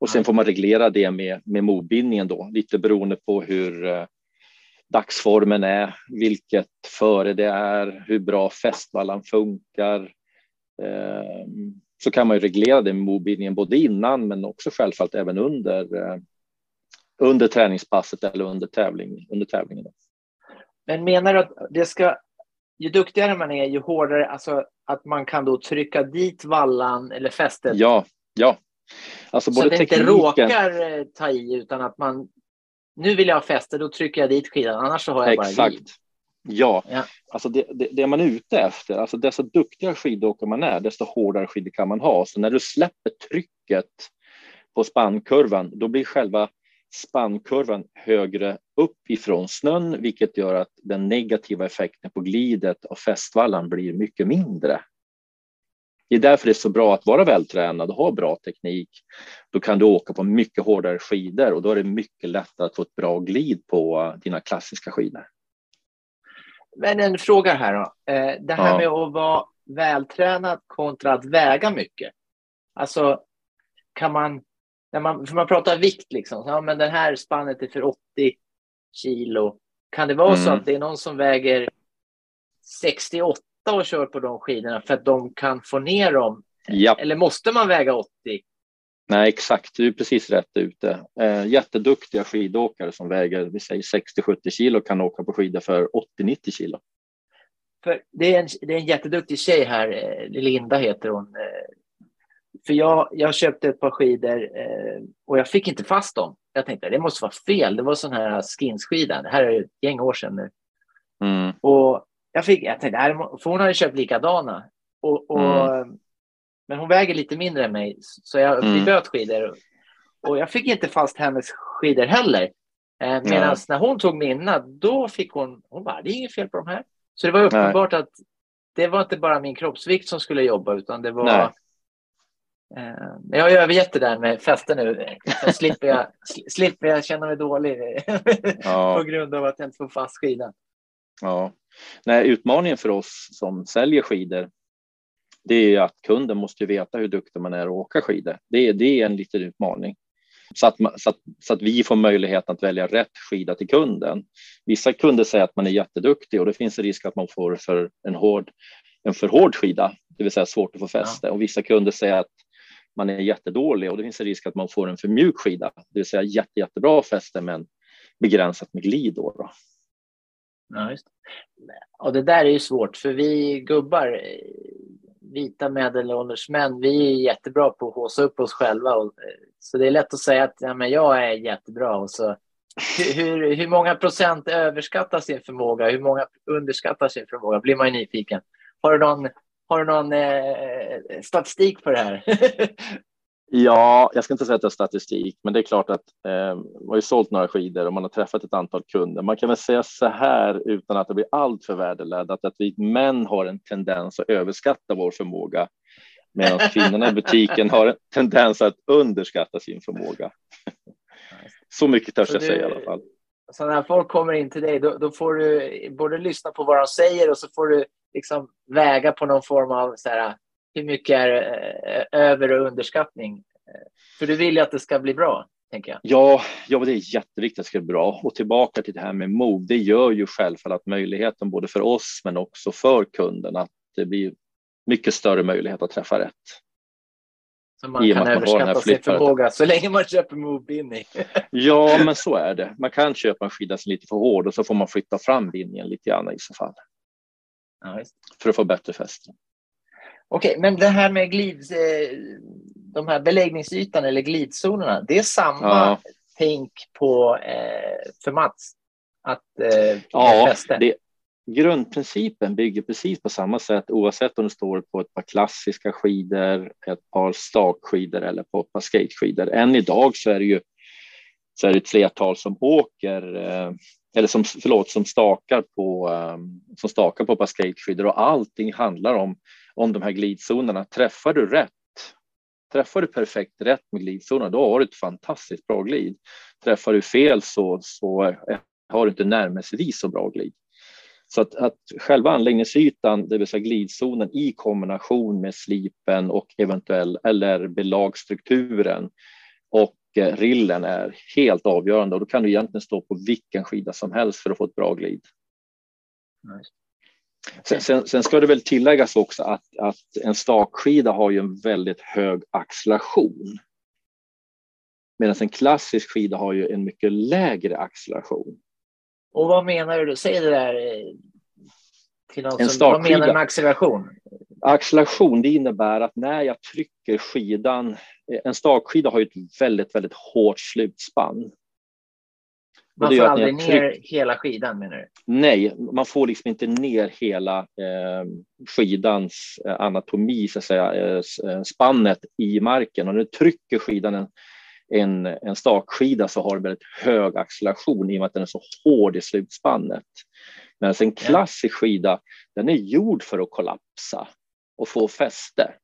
Och sen får man reglera det med, med modbindningen då, lite beroende på hur eh, dagsformen är, vilket före det är, hur bra fästvallan funkar. Eh, så kan man ju reglera det med modbindningen både innan men också självfallet även under, eh, under träningspasset eller under, tävling, under tävlingen. Men menar du att det ska, ju duktigare man är, ju hårdare, alltså att man kan då trycka dit vallan eller fästet? Ja, ja. Alltså både så det tekniken... inte råkar eh, ta i utan att man nu vill jag ha fäste, då trycker jag dit skidan, annars så har jag Exakt. bara Exakt. Ja, ja. alltså det, det, det, man är ute efter, alltså desto duktigare skidåkare man är, desto hårdare skidor kan man ha. Så när du släpper trycket på spannkurvan, då blir själva spannkurvan högre upp ifrån snön, vilket gör att den negativa effekten på glidet av fästvallan blir mycket mindre. Det är därför det är så bra att vara vältränad och ha bra teknik. Då kan du åka på mycket hårdare skidor och då är det mycket lättare att få ett bra glid på dina klassiska skidor. Men en fråga här då. Eh, det här ja. med att vara vältränad kontra att väga mycket. Alltså, kan man, när man, för man pratar vikt liksom, ja men det här spannet är för 80 kilo. Kan det vara mm. så att det är någon som väger 68 och kör på de skidorna för att de kan få ner dem? Ja. Eller måste man väga 80? Nej, exakt. Du är precis rätt ute. Eh, jätteduktiga skidåkare som väger vi säger 60-70 kilo kan åka på skidor för 80-90 kilo. För det, är en, det är en jätteduktig tjej här, eh, Linda heter hon. För jag, jag köpte ett par skidor eh, och jag fick inte fast dem. Jag tänkte det måste vara fel. Det var sån här skinsskida. Det här är ett gäng år sedan nu. Mm. Och jag, fick, jag tänkte, för hon hade köpt likadana. Och, och mm. Men hon väger lite mindre än mig, så jag, mm. vi böt skidor. Och jag fick inte fast hennes skidor heller. Eh, Medan när hon tog mina, då fick hon, hon bara, det är inget fel på de här. Så det var uppenbart Nej. att det var inte bara min kroppsvikt som skulle jobba, utan det var Nej. Eh, jag har övergett det där med fäste nu. Så slipper jag, slipper jag känna mig dålig ja. på grund av att jag inte får fast skidan. Ja, Nej, utmaningen för oss som säljer skidor det är att kunden måste veta hur duktig man är att åka skidor. Det, det är en liten utmaning. Så att, så, att, så att vi får möjlighet att välja rätt skida till kunden. Vissa kunder säger att man är jätteduktig och det finns en risk att man får för en, hård, en för hård skida, det vill säga svårt att få fäste. Ja. Och vissa kunder säger att man är jättedålig och det finns en risk att man får en för mjuk skida, det vill säga jätte, jättebra fäste men begränsat med glid. Då, då. Ja, just. Och det där är ju svårt för vi gubbar, eh, vita medelålders män, vi är jättebra på att håsa upp oss själva. Och, eh, så det är lätt att säga att ja, men jag är jättebra och så hur, hur många procent överskattar sin förmåga? Hur många underskattar sin förmåga? blir man ju nyfiken. Har du någon, har du någon eh, statistik på det här? ja, jag ska inte säga att det är statistik, men det är klart att eh, man har ju sålt några skidor och man har träffat ett antal kunder. Man kan väl säga så här utan att det blir allt för värdeladdat, att vi män har en tendens att överskatta vår förmåga medan kvinnorna i butiken har en tendens att underskatta sin förmåga. Så mycket törs jag säga i alla fall. Så när folk kommer in till dig, då, då, får du både lyssna på vad de säger och så får du liksom väga på någon form av så här, hur mycket är eh, över och underskattning? För du vill ju att det ska bli bra, tänker jag. Ja, ja det är jätteviktigt att det ska bli bra. Och tillbaka till det här med mod, det gör ju självfallet möjligheten både för oss men också för kunden att det blir mycket större möjlighet att träffa rätt. Så man kan överskatta sin förmåga så länge man köper movbindning. ja, men så är det. Man kan köpa en skida som är lite för hård och så får man flytta fram bindningen lite grann i så fall. Ja, för att få bättre fäste. Okej, okay, men det här med glid, eh, de här beläggningsytan eller glidzonerna, det är samma ja. tänk på eh, för Mats? Att, eh, ja, fäste. det, grundprincipen bygger precis på samma sätt oavsett om du står på ett par klassiska skidor, ett par stakskidor eller på ett par skateskidor. Än idag så är det ju så är det ett flertal som åker eh, eller som, förlåt, som stakar på ehm, som stakar på ett par skateskidor och allting handlar om om de här glidzonerna. Träffar du rätt Träffar du perfekt rätt med glidzonerna, då har du ett fantastiskt bra glid. Träffar du fel så, så har du inte närmelsevis så bra glid. Så att, att själva anläggningsytan, det vill säga glidzonen i kombination med slipen och eventuell eller belagstrukturen och rillen är helt avgörande och då kan du egentligen stå på vilken skida som helst för att få ett bra glid. Nice. Sen, sen, sen, ska det väl tilläggas också att, att en stakskida har ju en väldigt hög acceleration. Medan en klassisk skida har ju en mycket lägre acceleration. Och vad menar du? Säg det där eh, till någon som, vad menar du med acceleration? Acceleration, det innebär att när jag trycker skidan, eh, en stakskida har ju ett väldigt, väldigt hårt slutspann. Man får aldrig tryck... ner hela skidan menar du? Nej, man får liksom inte ner hela eh, skidans eh, anatomi, så att säga, eh, spannet i marken. Och när du trycker skidan en, en, en stakskida så har den väldigt hög acceleration i och med att den är så hård i slutspannet. Medan en klassisk skida, den är gjord för att kollapsa och få fäste.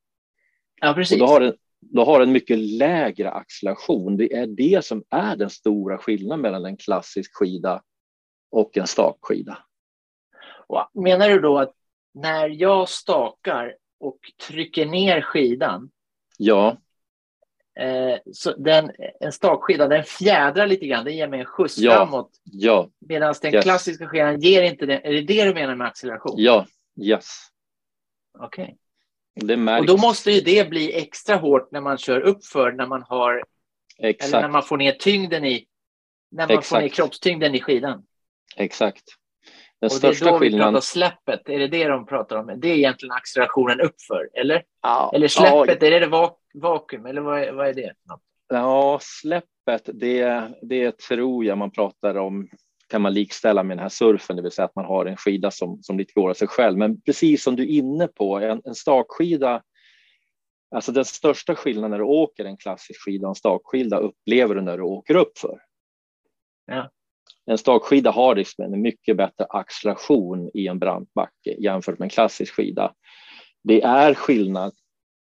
Ja, precis. Och då har den, då har den mycket lägre acceleration. Det är det som är den stora skillnaden mellan en klassisk skida och en stakskida. Menar du då att när jag stakar och trycker ner skidan Ja. Eh, så den, en stakskida den fjädrar lite grann, den ger mig en skjuts ja. framåt. Ja. Medan den yes. klassiska skidan ger inte det. Är det det du menar med acceleration? Ja, yes. Okej. Okay. Och då måste ju det bli extra hårt när man kör uppför, när man har Exakt. eller när man får ner tyngden i när man Exakt. får ner kroppstyngden i skidan. Exakt. Den och största det är då skillnaden... vi pratar släppet, är det det de pratar om? Det är egentligen accelerationen uppför, eller? Ja, eller släppet, ja, är det vak vakuum, eller vad är, vad är det? Ja, släppet, det, det tror jag man pratar om kan man likställa med den här surfen, det vill säga att man har en skida som, som lite går av sig själv. Men precis som du är inne på, en, en stakskida, alltså den största skillnaden när du åker en klassisk skida och en stakskida upplever du när du åker upp för. Ja. En stakskida har liksom en mycket bättre acceleration i en brant backe jämfört med en klassisk skida. Det är skillnad,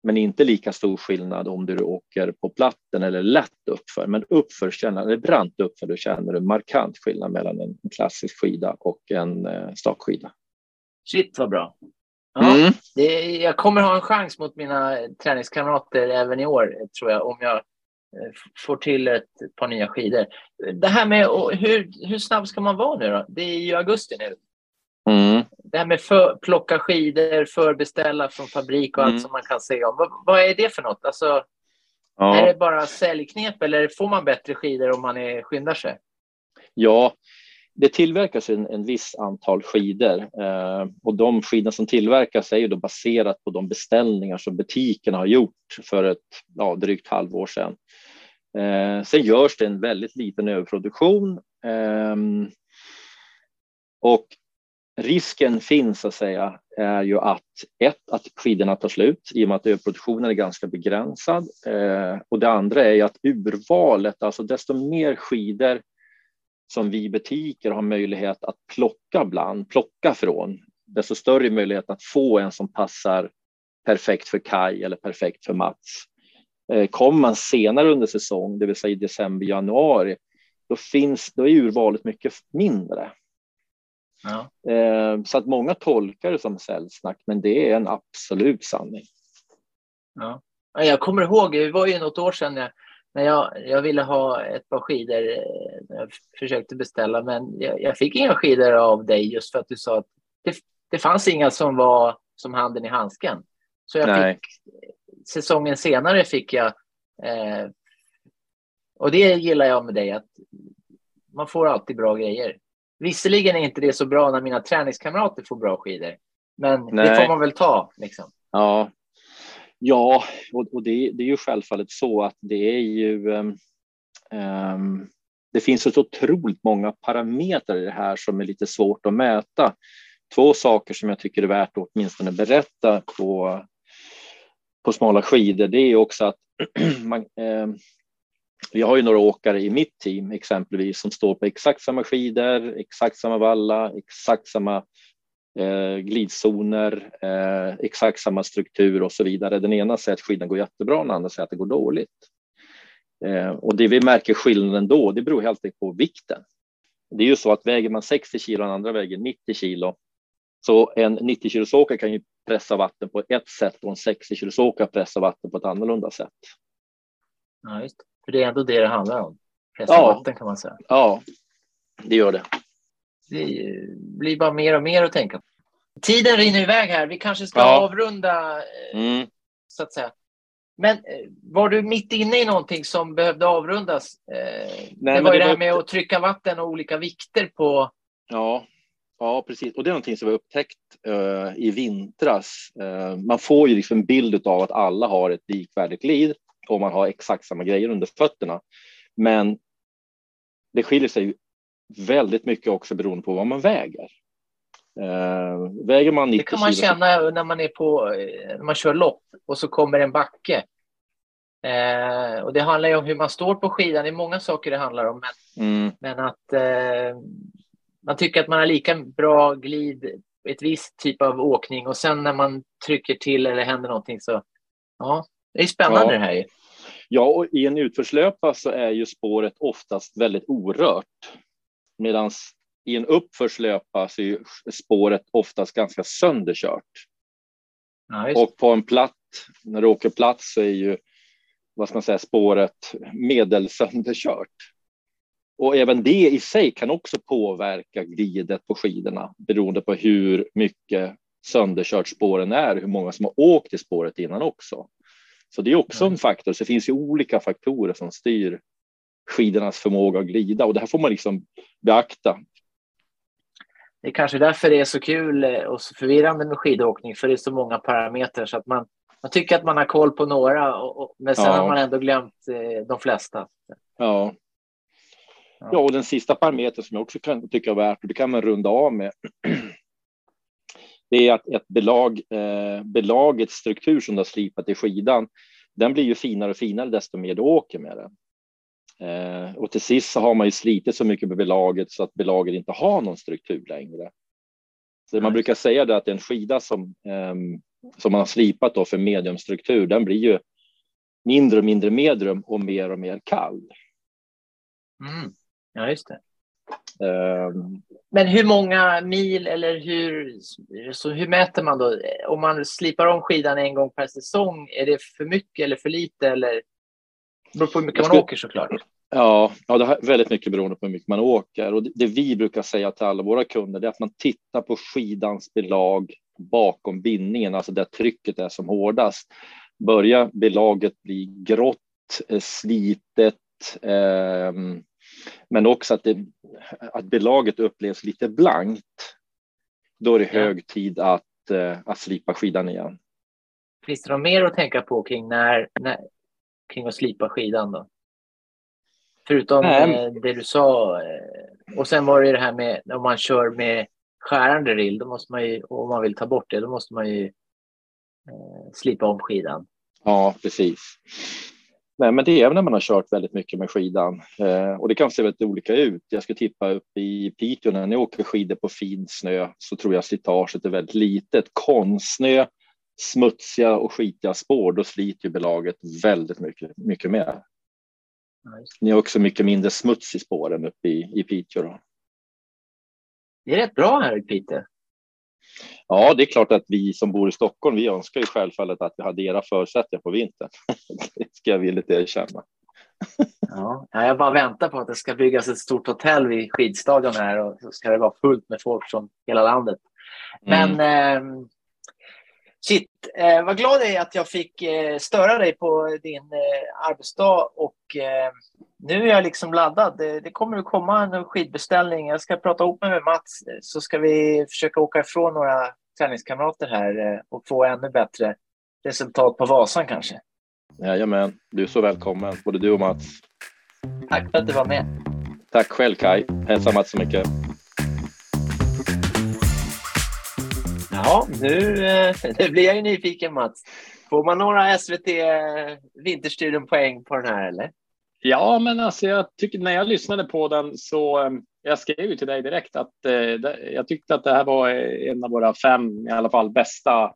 men inte lika stor skillnad om du åker på platten eller lätt uppför. Men uppför, känner, eller brant uppför, då känner du markant skillnad mellan en klassisk skida och en eh, stakskida. Shit vad bra. Ja, mm. det, jag kommer ha en chans mot mina träningskamrater även i år, tror jag, om jag Eh, får till ett par nya skidor. Det här med hur, hur snabb ska man vara nu då? Det är ju augusti nu. Mm. Det här med för, plocka skidor, förbeställa från fabrik och mm. allt som man kan se om. Vad, vad, är det för något? Alltså, Ja. Är det bara säljknep eller får man bättre skidor om man är, skyndar sig? Ja, det tillverkas en, en viss antal skidor eh, och de skidor som tillverkas är ju då baserat på de beställningar som butikerna har gjort för ett ja, drygt halvår sedan. Eh, sen görs det en väldigt liten överproduktion eh, och risken finns att säga är ju att ett, att skidorna tar slut i och med att överproduktionen är ganska begränsad. Eh, och det andra är ju att urvalet, alltså desto mer skidor som vi butiker har möjlighet att plocka bland, plocka från, desto större möjlighet att få en som passar perfekt för Kai eller perfekt för Mats. Eh, kommer man senare under säsong, det vill säga i december, januari, då, finns, då är urvalet mycket mindre. Ja. Eh, så att många tolkar det som säljsnack, men det är en absolut sanning. Ja. Jag kommer ihåg, det var ju något år sedan jag, när jag, jag ville ha ett par skidor. Eh, jag försökte beställa, men jag, jag, fick inga skidor av dig just för att du sa att det, det fanns inga som var som handen i handsken. Så jag Nej. fick, säsongen senare fick jag, eh, och det gillar jag med dig, att man får alltid bra grejer. Visserligen är inte det så bra när mina träningskamrater får bra skidor, men Nej. det får man väl ta. Liksom. Ja, ja och, och det, det, är ju självfallet så att det är ju um, um, det finns så otroligt många parametrar i det här som är lite svårt att mäta. Två saker som jag tycker är värt att åtminstone berätta på, på smala skidor, det är också att man, eh, vi har ju några åkare i mitt team exempelvis som står på exakt samma skidor, exakt samma valla, exakt samma eh, glidzoner, eh, exakt samma struktur och så vidare. Den ena säger att skidan går jättebra, den andra säger att det går dåligt. Eh, och det vi märker skillnaden då, det beror helt enkelt på vikten. Det är ju så att väger man 60 kilo och den andra väger 90 kilo, så en 90 kilos åkare kan ju pressa vatten på ett sätt och en 60 kilos åkare pressar vatten på ett annorlunda sätt. Ja, just det. För det är ändå det det handlar om. Pressa ja. vatten kan man säga. Ja, det gör det. Det blir bara mer och mer att tänka på. Tiden rinner iväg här. Vi kanske ska ja. avrunda eh, mm. så att säga. Men eh, var du mitt inne i någonting som behövde avrundas? Eh, Nej, det var ju det här med att trycka vatten och olika vikter på. Ja, ja precis. Och det är någonting som vi upptäckt uh, i vintras. Uh, man får ju liksom en bild av att alla har ett likvärdigt glid och man har exakt samma grejer under fötterna. Men det skiljer sig väldigt mycket också beroende på vad man väger. Uh, väger man 90 Det kan man känna när man är på, när man kör lopp och så kommer en backe. Uh, och det handlar ju om hur man står på skidan. Det är många saker det handlar om. Men, mm. men att uh, man tycker att man har lika bra glid ett visst typ av åkning och sen när man trycker till eller händer någonting så ja, det är spännande ja. det här. Ja, och i en utförslöpa så är ju spåret oftast väldigt orört. Medan i en uppförslöpa så är spåret oftast ganska sönderkört. Ja, och på en platt, när du åker platt så är ju vad ska man säga, spåret medelsönderkört. Och även det i sig kan också påverka glidet på skidorna beroende på hur mycket sönderkört spåren är, hur många som har åkt i spåret innan också. Så det är också en faktor. Så det finns ju olika faktorer som styr skidornas förmåga att glida och det här får man liksom beakta. Det är kanske därför det är så kul och så förvirrande med skidåkning, för det är så många parametrar så att man, man tycker att man har koll på några, och, och, men sen ja. har man ändå glömt eh, de flesta. Ja. Ja, och den sista parametern som jag också kan tycka är värt, och det kan man runda av med, det är att ett belag, eh, belagets struktur som du har slipat i skidan, den blir ju finare och finare desto mer du åker med den. Eh, och till sist så har man ju slitit så mycket med belaget så att belaget inte har någon struktur längre. Så man brukar säga det att en skida som, eh, som man har slipat då för mediumstruktur, den blir ju mindre och mindre medium och mer och mer kall. Mm. Ja, just det. Um, Men hur många mil eller hur, så hur mäter man då? Om man slipar om skidan en gång per säsong, är det för mycket eller för lite? Eller? Det beror på hur mycket skulle, man åker såklart. Ja, ja, det är väldigt mycket beroende på hur mycket man åker. Och det, det vi brukar säga till alla våra kunder är att man tittar på skidans belag bakom bindningen, alltså där trycket är som hårdast. Börjar belaget bli grått eh, slitet, eh, men också att, det, att belaget upplevs lite blankt. Då är det hög tid att, eh, att slipa skidan igen. Finns det något mer att tänka på kring, när, när, kring att slipa skidan då? Förutom eh, det du sa. Eh, och sen var det det här med om man kör med skärande rill, då måste man ju, om man vill ta bort det, då måste man ju eh, slipa om skidan. Ja, precis. Nej, men det är även när man har kört väldigt mycket med skidan eh, och det kan se väldigt olika ut. Jag skulle tippa upp i Piteå när ni åker skidor på fin snö så tror jag slitaget är väldigt litet. Konstsnö, smutsiga och skitiga spår, då sliter ju belaget väldigt mycket, mycket mer. Nice. Ni har också mycket mindre smuts i spåren uppe i, i Piteå. Då. Det är rätt bra här i Piteå. Ja, det är klart att vi som bor i Stockholm, vi önskar ju självfallet att vi hade era förutsättningar på vintern. det ska jag villigt erkänna. ja, jag bara väntar på att det ska byggas ett stort hotell vid skidstadion här och så ska det vara fullt med folk från hela landet. Men mm. eh, Shit, eh, vad glad jag är att jag fick eh, störa dig på din eh, arbetsdag och eh, nu är jag liksom laddad. Det, det, kommer att komma en skidbeställning. Jag ska prata ihop mig med Mats så ska vi försöka åka ifrån några träningskamrater här eh, och få ännu bättre resultat på Vasan kanske. Jajamän, du är så välkommen, både du och Mats. Tack för att du var med. Tack själv Kai. Hälsa Mats så mycket. Ja, nu, eh, nu blir jag ju nyfiken Mats. Får man några SVT Vinterstudion poäng på den här eller? Ja, men alltså jag tycker när jag lyssnade på den så eh, jag skrev ju till dig direkt att eh, jag tyckte att det här var en av våra fem i alla fall bästa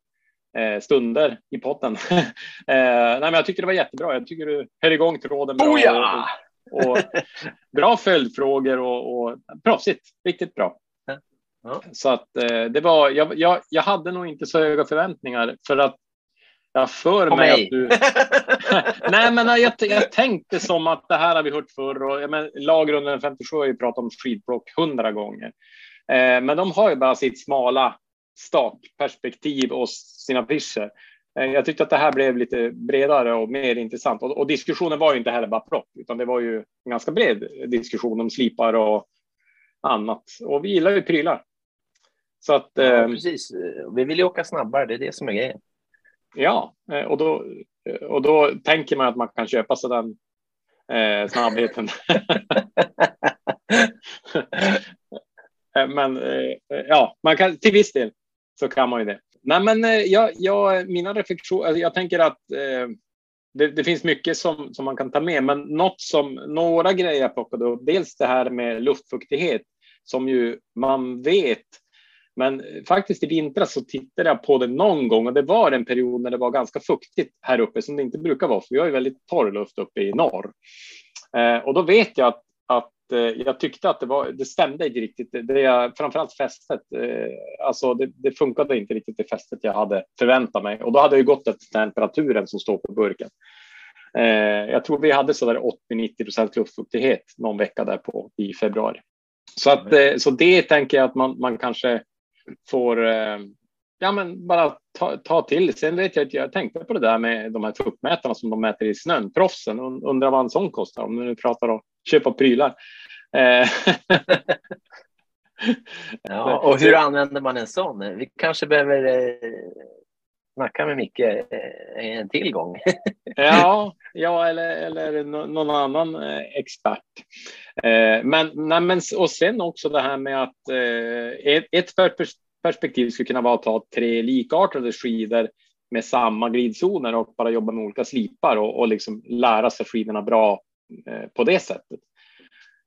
eh, stunder i potten. eh, nej, men jag tycker det var jättebra. Jag tycker du höll igång tråden bra. Oh ja! och, och, bra följdfrågor och, och proffsigt. Riktigt bra. Så att eh, det var, jag, jag, jag hade nog inte så höga förväntningar för att jag för mig, mig, att du... Nej, men jag, jag tänkte som att det här har vi hört förr och men, lagrunden 57 har ju pratat om skidblock hundra gånger. Eh, men de har ju bara sitt smala startperspektiv och sina affischer. Eh, jag tyckte att det här blev lite bredare och mer intressant och, och diskussionen var ju inte heller bara plock, utan det var ju en ganska bred diskussion om slipar och annat. Och vi gillar ju prylar. Så att, ja, eh, precis. Vi vill ju åka snabbare, det är det som är grejen. Ja, eh, och då, eh, och då tänker man att man kan köpa sig den eh, snabbheten. men eh, ja, man kan, till viss del så kan man ju det. Nej, men eh, jag, jag, mina reflektioner, alltså jag tänker att eh, det, det, finns mycket som, som man kan ta med, men något som några grejer jag plockade upp. Dels det här med luftfuktighet som ju man vet men faktiskt i vintras så tittade jag på det någon gång och det var en period när det var ganska fuktigt här uppe som det inte brukar vara, för vi har ju väldigt torr luft uppe i norr. Eh, och då vet jag att, att eh, jag tyckte att det, var, det stämde inte riktigt. Det är framförallt fästet. Eh, alltså det, det funkade inte riktigt det fästet jag hade förväntat mig och då hade jag gått efter temperaturen som står på burken. Jag tror vi hade så där 80-90 procent luftfuktighet någon vecka där på i februari. Så att så det tänker jag att man, man kanske får eh, ja, men bara ta, ta till. Sen vet jag att jag tänkte på det där med de här fuktmätarna som de mäter i snön, proffsen. Undrar vad en sån kostar om du nu pratar om köpa prylar. Eh, ja, och hur använder man en sån? Vi kanske behöver eh, snacka med Micke eh, en till gång. ja, ja, eller, eller någon annan eh, expert. Eh, men, nej, men, och sen också det här med att ett, ett perspektiv skulle kunna vara att ta tre likartade skidor med samma glidzoner och bara jobba med olika slipar och, och liksom lära sig skidorna bra på det sättet.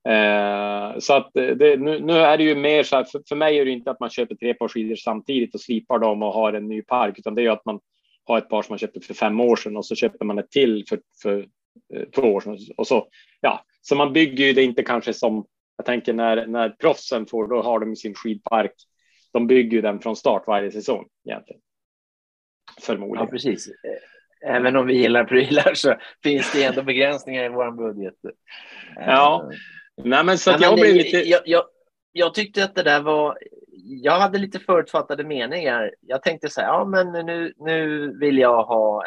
Eh, så att det, nu, nu, är det ju mer så här, för, för mig är det inte att man köper tre par skidor samtidigt och slipar dem och har en ny park, utan det är ju att man har ett par som man köpte för fem år sedan och så köper man ett till för, för eh, två år sedan och så. Ja, så man bygger ju det inte kanske som jag tänker när, när proffsen får, då har de sin skidpark. De bygger ju den från start varje säsong egentligen. Förmodligen. Ja, precis. Även om vi gillar prylar så finns det ändå begränsningar i vår budget. Ja, Nej, men så att jag blev lite... Jag, jag, jag, tyckte att det där var... Jag hade lite förutfattade meningar. Jag tänkte så här, ja men nu, nu vill jag ha...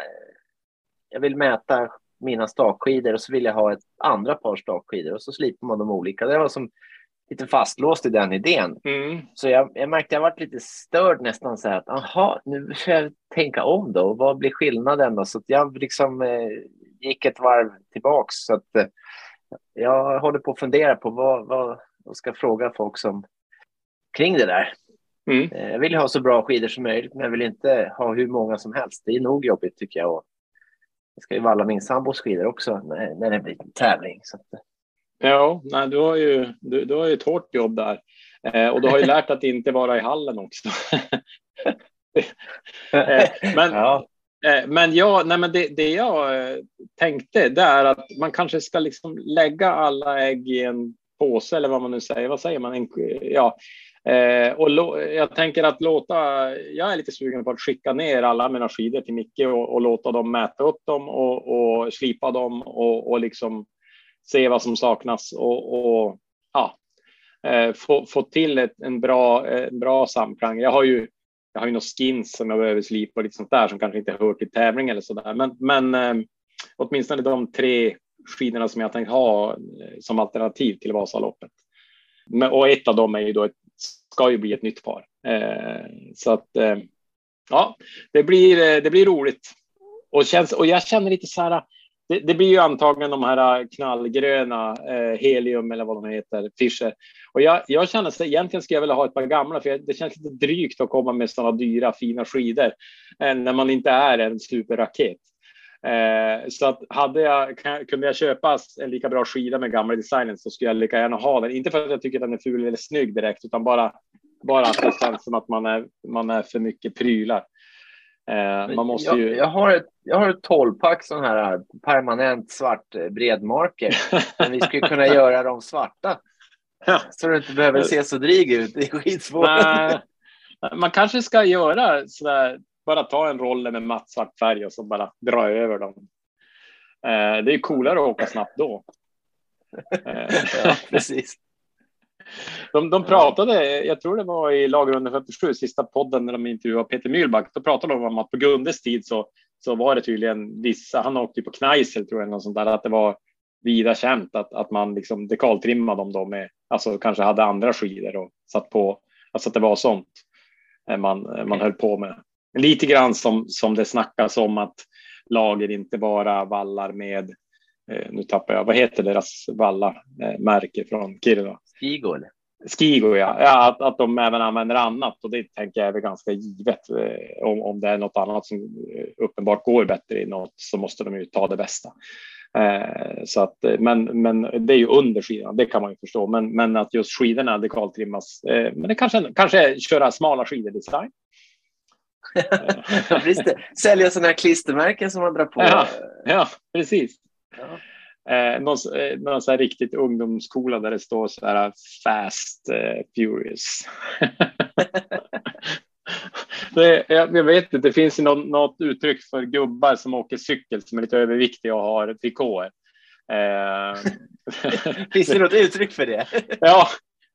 Jag vill mäta mina stakskidor och så vill jag ha ett andra par stakskidor och så slipar man dem olika. Det var som lite fastlåst i den idén. Mm. Så jag, jag märkte att jag varit lite störd nästan så här att aha, nu får jag tänka om då. Vad blir skillnaden då? Så jag liksom eh, gick ett varv tillbaks. Så att, eh, jag håller på att fundera på vad, vad, vad ska fråga folk som kring det där. Mm. Eh, jag vill ha så bra skidor som möjligt, men jag vill inte ha hur många som helst. Det är nog jobbigt tycker jag. Och jag ska ju valla min sambos skidor också när, när det blir en tävling. Så att... Ja, nej, du, har ju, du, du har ju ett hårt jobb där. Eh, och du har ju lärt att inte vara i hallen också. eh, men, ja. Eh, men, ja, nej, men det, det jag eh, tänkte det är att man kanske ska liksom lägga alla ägg i en påse eller vad man nu säger. Vad säger man? En, ja, Eh, och jag tänker att låta, jag är lite sugen på att skicka ner alla mina skidor till Micke och, och låta dem mäta upp dem och, och slipa dem och, och liksom se vad som saknas och, och ja, eh, få, få till ett, en, bra, eh, en bra samklang. Jag har ju, jag har ju några skins som jag behöver slipa och lite sånt där som kanske inte hör till tävling eller så där. Men, men eh, åtminstone de tre skidorna som jag tänkt ha eh, som alternativ till Vasaloppet. Men, och ett av dem är ju då ett ska ju bli ett nytt par. Eh, så att eh, ja, det blir, eh, det blir roligt. Och, känns, och jag känner lite så här, det, det blir ju antagligen de här äh, knallgröna eh, helium eller vad de heter, Fischer. Och jag, jag känner att egentligen skulle jag vilja ha ett par gamla, för det känns lite drygt att komma med sådana dyra fina skidor eh, när man inte är en superraket. Eh, så att hade jag, kunde jag köpa en lika bra skida med gamla designen så skulle jag lika gärna ha den. Inte för att jag tycker den är ful eller snygg direkt, utan bara, bara att det känns som att man är, man är för mycket prylar. Eh, man måste ju... jag, jag, har ett, jag har ett 12-pack sån här permanent svart eh, bredmarker. men vi skulle kunna göra dem svarta. Så du inte behöver se så dryg ut i skidspåren. Man kanske ska göra sådär bara ta en roller med matt svart färg och så bara dra över dem. Eh, det är coolare att åka snabbt då. ja, precis. De, de pratade, jag tror det var i lagrundan 47, sista podden när de intervjuade Peter Mühlback. Då pratade de om att på Gundes tid så, så var det tydligen vissa, han åkte på Kneisel tror jag, något sånt där, att det var vida känt att, att man liksom dekaltrimmade dem då med, alltså kanske hade andra skidor och satt på, alltså att det var sånt man, man höll på med. Lite grann som, som det snackas om att lager inte bara vallar med, eh, nu tappar jag, vad heter deras valla eh, märke från Kiruna? Skigo. Skigo, ja. ja att, att de även använder annat och det tänker jag är väl ganska givet. Eh, om, om det är något annat som eh, uppenbart går bättre i något så måste de ju ta det bästa. Eh, så att, eh, men, men det är ju under skidan, det kan man ju förstå. Men, men att just skidorna dekaltrimmas. Eh, men det kanske, kanske köra smala skidor design. Sälja sådana här klistermärken som man drar på. Ja, ja precis. Ja. Eh, någon, eh, någon så här riktigt ungdomsskola där det står så här fast eh, furious. det, jag, jag, vet inte, det finns ju något, något, uttryck för gubbar som åker cykel som är lite överviktiga och har trikåer. Eh, finns det något uttryck för det? ja,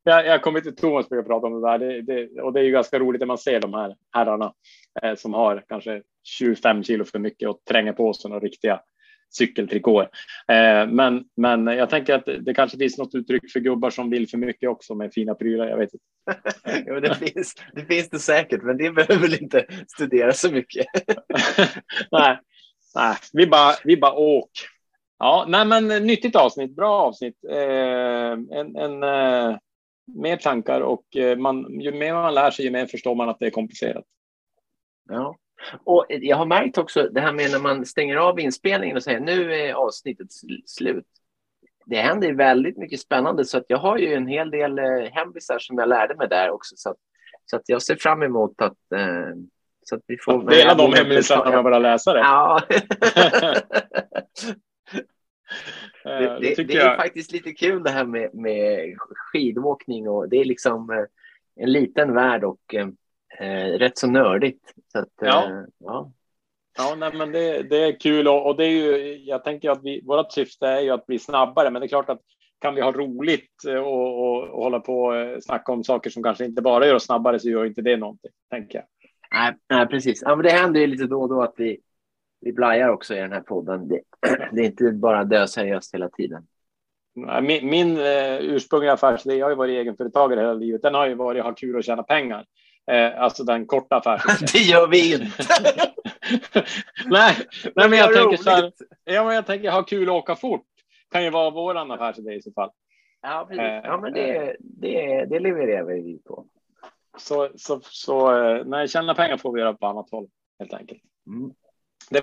jag, jag kommer till Thomas brukar prata om det där det, det, och det är ju ganska roligt när man ser de här herrarna eh, som har kanske 25 kilo för mycket och tränger på sig några riktiga cykeltrikåer. Eh, men, men jag tänker att det kanske finns något uttryck för gubbar som vill för mycket också med fina prylar. Jag vet inte. ja, det, finns, det finns det säkert, men det behöver väl inte studera så mycket. nej, nej, vi bara, vi bara åk. Ja, nej, men nyttigt avsnitt, bra avsnitt. Eh, en, en eh, mer tankar och eh, man, ju mer man lär sig, ju mer förstår man att det är komplicerat. Ja, och jag har märkt också det här med när man stänger av inspelningen och säger nu är avsnittet slut. Det händer väldigt mycket spännande så att jag har ju en hel del eh, hembisar som jag lärde mig där också. Så att, så att jag ser fram emot att eh, så att vi får... Att dela de hemlisarna med våra läsare. Ja. Det, det, det, det är faktiskt lite kul det här med, med skidåkning och det är liksom eh, en liten värld och eh, rätt så nördigt. Så att, ja. Eh, ja. Ja, nej, men det, det är kul och, och, det är ju, jag tänker att vi, vårt syfte är ju att bli snabbare, men det är klart att kan vi ha roligt och, och, och hålla på och snacka om saker som kanske inte bara gör oss snabbare så gör inte det någonting, tänker jag. Nej, nej precis. Ja, men det händer ju lite då och då att vi vi blajar också i den här podden. Det, det är inte bara döseriöst hela tiden. Min, min ursprungliga affärsidé, jag har ju varit egenföretagare hela livet, den har ju varit att ha kul och tjäna pengar. Uh, alltså den korta affärsidén. det gör vi inte. nej, nej, men jag tänker så här. Ja, men jag tänker ha kul och åka fort. Kan ju vara våran affärsidé i så fall. Ja, precis. Ja, men det, det, det levererar vi på. Så, så, så nej, tjäna pengar får vi göra på annat håll helt enkelt. Mm. Det,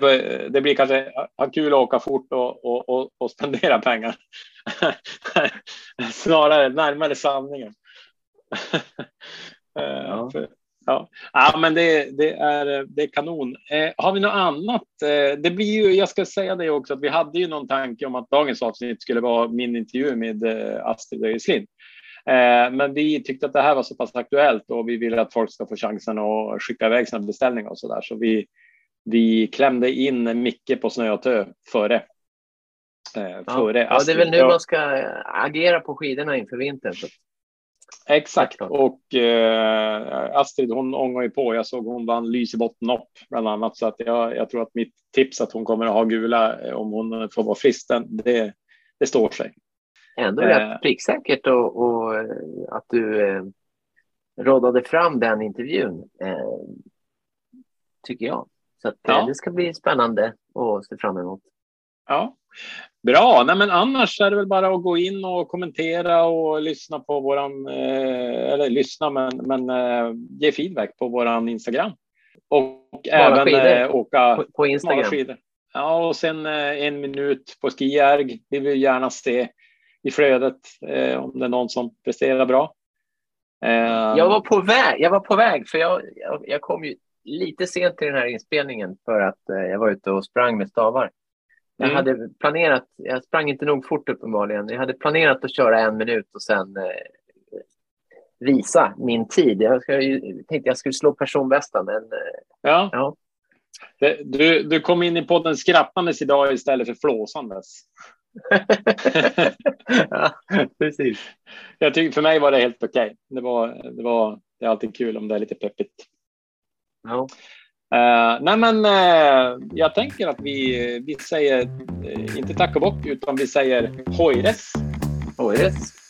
det, blir kanske ha kul att åka fort och, och, och, och spendera pengar. Snarare närmare sanningen. Ja. Ja. ja, men det, det, är, det är kanon. Eh, har vi något annat? Eh, det blir ju, jag ska säga det också, att vi hade ju någon tanke om att dagens avsnitt skulle vara min intervju med eh, Astrid Öjeslind. Eh, men vi tyckte att det här var så pass aktuellt och vi ville att folk ska få chansen att skicka iväg sina beställningar och så där. Så vi, vi klämde in Micke på snö och tö före. Eh, före ja, det är väl nu man ska agera på skidorna inför vintern. Så. Exakt och eh, Astrid hon ångar ju på. Jag såg hon vann Lysebotten upp bland annat så att jag, jag tror att mitt tips att hon kommer att ha gula eh, om hon får vara frisk, det, det står sig. Ändå rätt eh, pricksäkert och, och att du eh, rådade fram den intervjun eh, tycker jag. Så att, eh, ja. det ska bli spännande att se fram emot. Ja, bra. Nej, men annars är det väl bara att gå in och kommentera och lyssna på våran, eh, eller lyssna, men, men eh, ge feedback på våran Instagram. Och Bara även skidor. åka på, på Instagram. Skidor. Ja, och sen en minut på skijärg. Vi vill gärna se i flödet om det är någon som presterar bra. Jag var på väg, jag var på väg för jag, jag, jag kom ju lite sent till den här inspelningen för att eh, jag var ute och sprang med stavar. Jag mm. hade planerat, jag sprang inte nog fort uppenbarligen. Jag hade planerat att köra en minut och sen eh, visa min tid. Jag ska, tänkte jag skulle slå personbästa, men eh, ja. ja. Du, du kom in i podden skrattandes idag istället för flåsandes. ja, precis. Jag tycker, för mig var det helt okej. Okay. Det, var, det, var, det är alltid kul om det är lite peppigt. Ja. Uh, nej men uh, jag tänker att vi, vi säger uh, inte tack och bock utan vi säger hojres. Hojres.